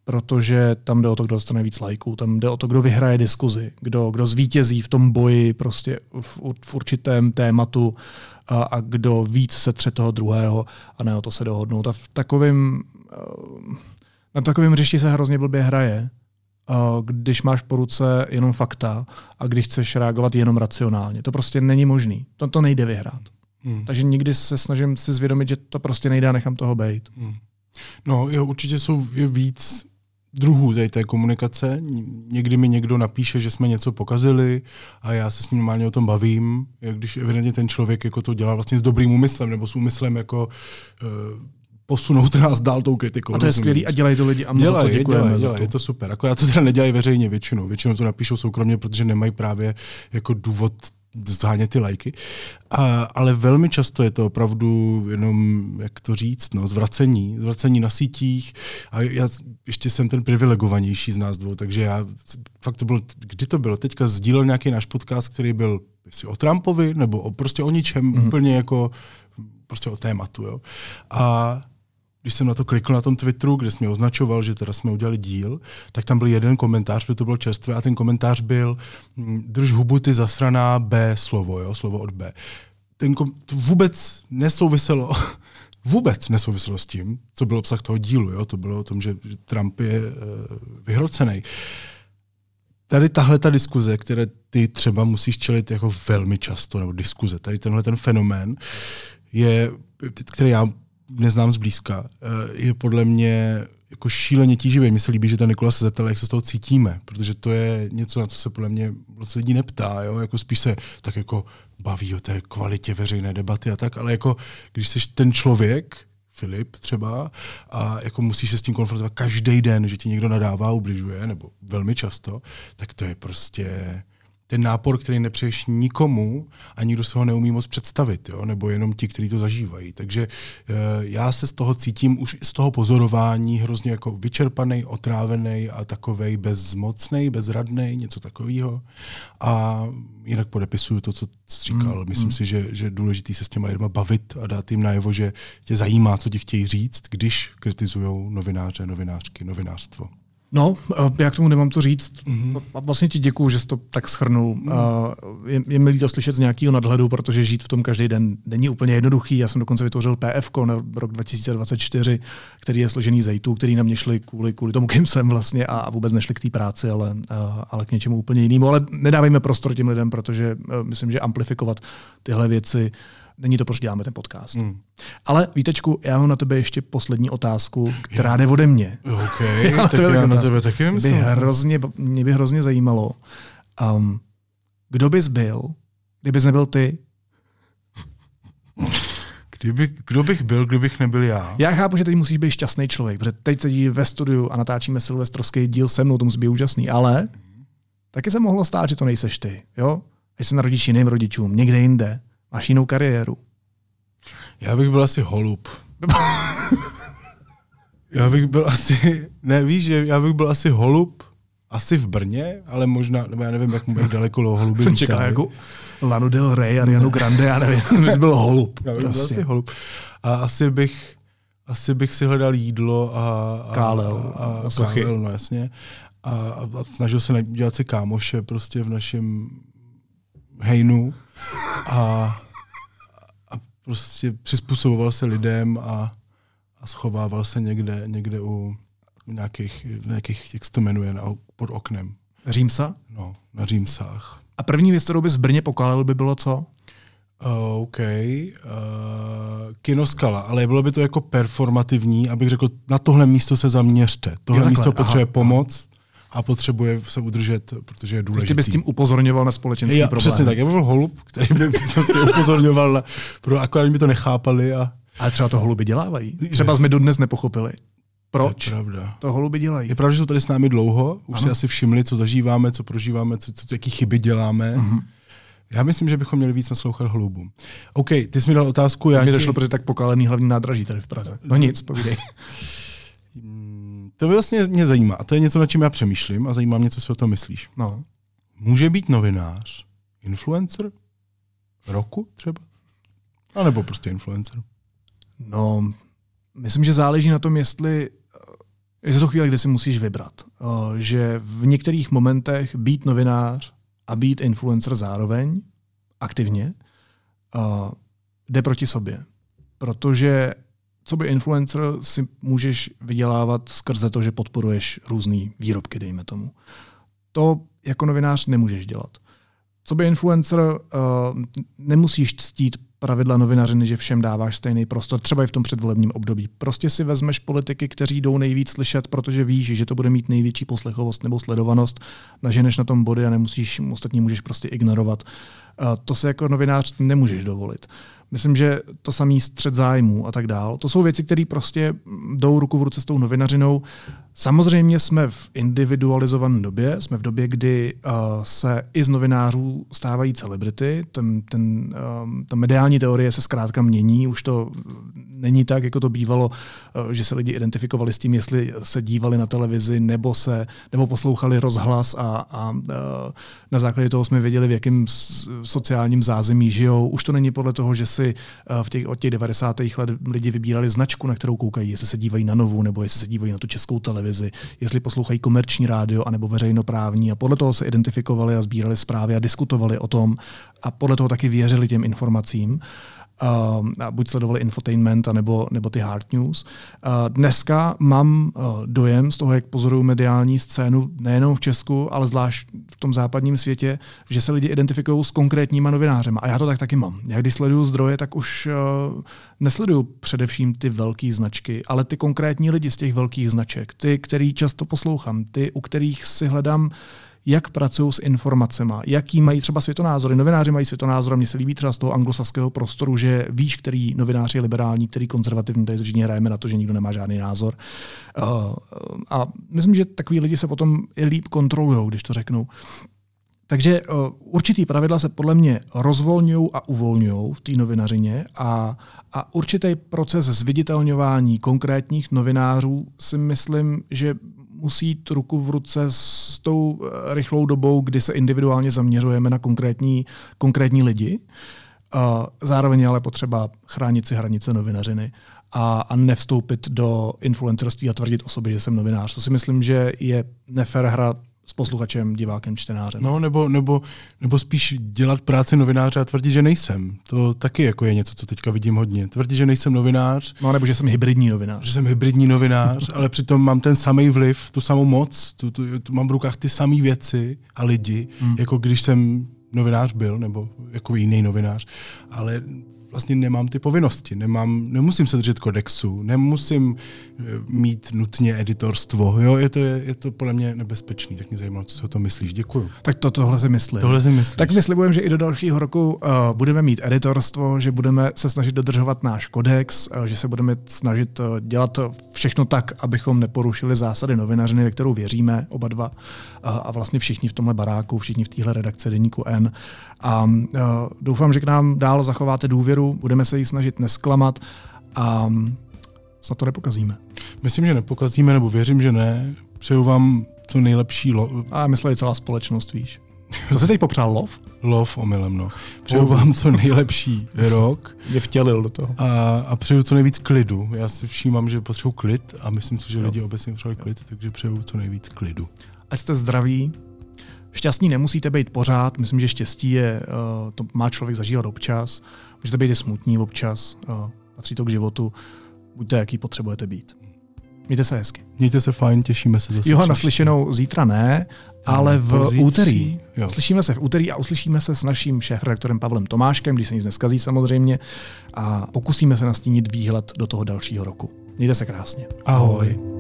protože tam jde o to, kdo dostane víc lajků, tam jde o to, kdo vyhraje diskuzi, kdo, kdo zvítězí v tom boji prostě v, v určitém tématu a, a kdo víc se tře toho druhého a ne o to se dohodnout. A v takovém, eh, na takovém hřišti se hrozně blbě hraje, eh, když máš po ruce jenom fakta a když chceš reagovat jenom racionálně. To prostě není možný. To, to nejde vyhrát. Hmm. Takže nikdy se snažím si zvědomit, že to prostě nejde a nechám toho být. Hmm. No, jo, určitě jsou je víc druhů tady té komunikace. Někdy mi někdo napíše, že jsme něco pokazili a já se s ním normálně o tom bavím, když evidentně ten člověk jako to dělá vlastně s dobrým úmyslem nebo s úmyslem jako uh, posunout nás dál tou kritikou. A to je skvělý a dělají to lidi a my za dělají, to děkujeme. dělají, za dělají, to. je to super. Akorát to teda nedělají veřejně většinou. Většinou to napíšou soukromně, protože nemají právě jako důvod zhánět ty lajky. A, ale velmi často je to opravdu jenom, jak to říct, no, zvracení, zvracení na sítích. A já ještě jsem ten privilegovanější z nás dvou, takže já fakt to bylo, kdy to bylo? Teďka sdílel nějaký náš podcast, který byl jestli o Trumpovi, nebo o, prostě o ničem, mm-hmm. úplně jako prostě o tématu. Jo. A když jsem na to klikl na tom Twitteru, kde jsme označoval, že teda jsme udělali díl, tak tam byl jeden komentář, protože to bylo čerstvé, a ten komentář byl hm, drž hubu ty zasraná B slovo, jo, slovo od B. Ten kom- to vůbec nesouviselo vůbec nesouviselo s tím, co byl obsah toho dílu. Jo? To bylo o tom, že, že Trump je uh, vyhrocený. Tady tahle ta diskuze, které ty třeba musíš čelit jako velmi často, nebo diskuze, tady tenhle ten fenomén, je, který já neznám zblízka, eh, je podle mě jako šíleně tíživý. Mně se líbí, že ten Nikola se zeptal, jak se z toho cítíme, protože to je něco, na co se podle mě moc lidí neptá. Jo? Jako spíš se tak jako baví o té kvalitě veřejné debaty a tak, ale jako když jsi ten člověk, Filip třeba, a jako musíš se s tím konfrontovat každý den, že ti někdo nadává, ubližuje, nebo velmi často, tak to je prostě ten nápor, který nepřeješ nikomu a nikdo se ho neumí moc představit, jo? nebo jenom ti, kteří to zažívají. Takže e, já se z toho cítím už z toho pozorování hrozně jako vyčerpaný, otrávený a takovej bezmocný, bezradný, něco takového. A jinak podepisuju to, co jsi říkal. Mm, Myslím mm. si, že, že je důležité se s těma lidma bavit a dát jim najevo, že tě zajímá, co ti chtějí říct, když kritizují novináře, novinářky, novinářstvo. No, já k tomu nemám co říct. Mm-hmm. Vlastně ti děkuju, že jsi to tak schrnul. Mm-hmm. Je, je mi líto slyšet z nějakého nadhledu, protože žít v tom každý den není úplně jednoduchý. Já jsem dokonce vytvořil PF na rok 2024, který je složený z který na mě šli kvůli, kvůli tomu, kým jsem vlastně a, vůbec nešli k té práci, ale, ale k něčemu úplně jinému. Ale nedávejme prostor těm lidem, protože uh, myslím, že amplifikovat tyhle věci není to, proč děláme ten podcast. Hmm. Ale Vítečku, já mám na tebe ještě poslední otázku, která jde ode mě. OK, já tak já na tebe taky myslím. By hrozně, mě by hrozně zajímalo, um, kdo bys byl, kdybys nebyl ty? Kdyby, kdo bych byl, kdybych nebyl já? Já chápu, že teď musíš být šťastný člověk, protože teď sedí ve studiu a natáčíme silvestrovský díl se mnou, to musí být úžasný, ale taky se mohlo stát, že to nejseš ty, jo? Že se narodíš jiným rodičům, někde jinde, Máš jinou kariéru. Já bych byl asi holub. já bych byl asi, ne víš, že já bych byl asi holub, asi v Brně, ale možná, nebo já nevím, jak, jak daleko holuby Jsem čekal jako Lanu Del Rey, Arianu Grande, já nevím, to bys byl holub. Já bych prostě. byl asi holub. A asi bych, asi bych si hledal jídlo a... a kálel. A, a, a kálel, no jasně. A, a, snažil se dělat si kámoše prostě v našem hejnu a, a prostě přizpůsoboval se lidem a, a schovával se někde, někde u nějakých, nějakých, jak se to jmenuje, na, pod oknem. Římsa? No, na Římsách. A první věc, kterou bys v Brně pokalil, by bylo co? Uh, OK. Uh, kinoskala, ale bylo by to jako performativní, abych řekl, na tohle místo se zaměřte. Tohle jo, místo potřebuje aha, pomoc a potřebuje se udržet, protože je důležitý. Ty bys tím upozorňoval na společenský já, problém. Přesně tak, já byl holub, který by prostě upozorňoval, na, pro, akorát by to nechápali. A... Ale třeba to holuby dělávají. Třeba jsme dodnes nepochopili. Proč? To je pravda. To holuby dělají. Je pravda, že jsou tady s námi dlouho, už ano. si asi všimli, co zažíváme, co prožíváme, co, co, jaký chyby děláme. Mm-hmm. Já myslím, že bychom měli víc naslouchat holubům. OK, ty jsi mi dal otázku. Já mi došlo, protože tak pokálený hlavní nádraží tady v Praze. No nic, povídej. To vlastně mě zajímá. A to je něco, na čím já přemýšlím a zajímá mě, co si o tom myslíš. No. Může být novinář influencer roku třeba? A nebo prostě influencer? No, myslím, že záleží na tom, jestli je to chvíle, kde si musíš vybrat. Že v některých momentech být novinář a být influencer zároveň, aktivně, jde proti sobě. Protože co by influencer si můžeš vydělávat skrze to, že podporuješ různé výrobky, dejme tomu. To jako novinář nemůžeš dělat. Co by influencer, uh, nemusíš ctít pravidla novinařiny, že všem dáváš stejný prostor, třeba i v tom předvolebním období. Prostě si vezmeš politiky, kteří jdou nejvíc slyšet, protože víš, že to bude mít největší poslechovost nebo sledovanost, naženeš na tom body a nemusíš, ostatní můžeš prostě ignorovat. Uh, to se jako novinář nemůžeš dovolit. Myslím, že to samý střed zájmů a tak dál. To jsou věci, které prostě jdou ruku v ruce s tou novinařinou. Samozřejmě jsme v individualizované době, jsme v době, kdy uh, se i z novinářů stávají celebrity. Ten, ten, um, ta mediální teorie se zkrátka mění, už to není tak, jako to bývalo, uh, že se lidi identifikovali s tím, jestli se dívali na televizi nebo se nebo poslouchali rozhlas a, a uh, na základě toho jsme věděli, v jakém sociálním zázemí žijou. Už to není podle toho, že si uh, v těch, od těch 90. let lidi vybírali značku, na kterou koukají, jestli se dívají na novou nebo jestli se dívají na tu českou televizi televizi, jestli poslouchají komerční rádio anebo veřejnoprávní a podle toho se identifikovali a sbírali zprávy a diskutovali o tom a podle toho taky věřili těm informacím. Uh, buď sledovali infotainment, nebo, nebo ty hard news. Uh, dneska mám uh, dojem z toho, jak pozoruju mediální scénu, nejenom v Česku, ale zvlášť v tom západním světě, že se lidi identifikují s konkrétníma novinářema. A já to tak taky mám. Já když sleduju zdroje, tak už uh, nesleduju především ty velké značky, ale ty konkrétní lidi z těch velkých značek, ty, který často poslouchám, ty, u kterých si hledám uh, jak pracují s informacemi, jaký mají třeba světonázory. Novináři mají světonázor mně se líbí třeba z toho anglosaského prostoru, že víš, který novinář je liberální, který konzervativní, tady vždycky hrajeme na to, že nikdo nemá žádný názor. Uh, a myslím, že takový lidi se potom i líp kontrolují, když to řeknou. Takže uh, určitý pravidla se podle mě rozvolňují a uvolňují v té novinařině a, a určitý proces zviditelňování konkrétních novinářů si myslím, že musí jít ruku v ruce s tou eh, rychlou dobou, kdy se individuálně zaměřujeme na konkrétní, konkrétní lidi. Zároveň ale potřeba chránit si hranice novinařiny a, a nevstoupit do influencerství a tvrdit o sobě, že jsem novinář. To si myslím, že je nefér hra s posluchačem, divákem, čtenářem. No, nebo, nebo, nebo spíš dělat práci novináře a tvrdit, že nejsem. To taky jako je něco, co teďka vidím hodně. Tvrdit, že nejsem novinář. No, nebo že jsem hybridní novinář. Že jsem hybridní novinář, ale přitom mám ten samý vliv, tu samou moc, tu, tu, tu mám v rukách ty samé věci a lidi, hmm. jako když jsem novinář byl, nebo jako jiný novinář. Ale vlastně nemám ty povinnosti, nemám, nemusím se držet kodexu, nemusím eh, mít nutně editorstvo. Jo? Je, to, je, je to podle mě nebezpečný, tak mě zajímalo, co si o tom myslíš. Děkuju. Tak to tohle si myslím. Tohle si myslíš. Tak my slibujeme, že i do dalšího roku uh, budeme mít editorstvo, že budeme se snažit dodržovat náš kodex, uh, že se budeme snažit uh, dělat všechno tak, abychom neporušili zásady novinařiny, ve kterou věříme oba dva uh, a vlastně všichni v tomhle baráku, všichni v téhle redakci Deníku N. A uh, doufám, že k nám dál zachováte důvěru, budeme se jí snažit nesklamat a snad to nepokazíme. Myslím, že nepokazíme, nebo věřím, že ne. Přeju vám co nejlepší lo- A mysleli celá společnost, víš. Co se teď popřál lov? Lov omylem, no. Přeju vám co nejlepší rok. Je vtělil do toho. A, a přeju co nejvíc klidu. Já si všímám, že potřebuji klid a myslím si, že lidi obecně potřebují klid, takže přeju co nejvíc klidu. Ať jste zdraví, Šťastní nemusíte být pořád, myslím, že štěstí je, uh, to má člověk zažívat občas. Můžete být i smutní občas, uh, patří to k životu. Buďte, jaký potřebujete být. Mějte se hezky. Mějte se fajn, těšíme se zase. Jo, naslyšenou zítra ne, ale v Pozítří. úterý. Jo. Slyšíme se v úterý a uslyšíme se s naším šéf-redaktorem Pavlem Tomáškem, když se nic neskazí samozřejmě, a pokusíme se nastínit výhled do toho dalšího roku. Mějte se krásně. Ahoj. Ahoj.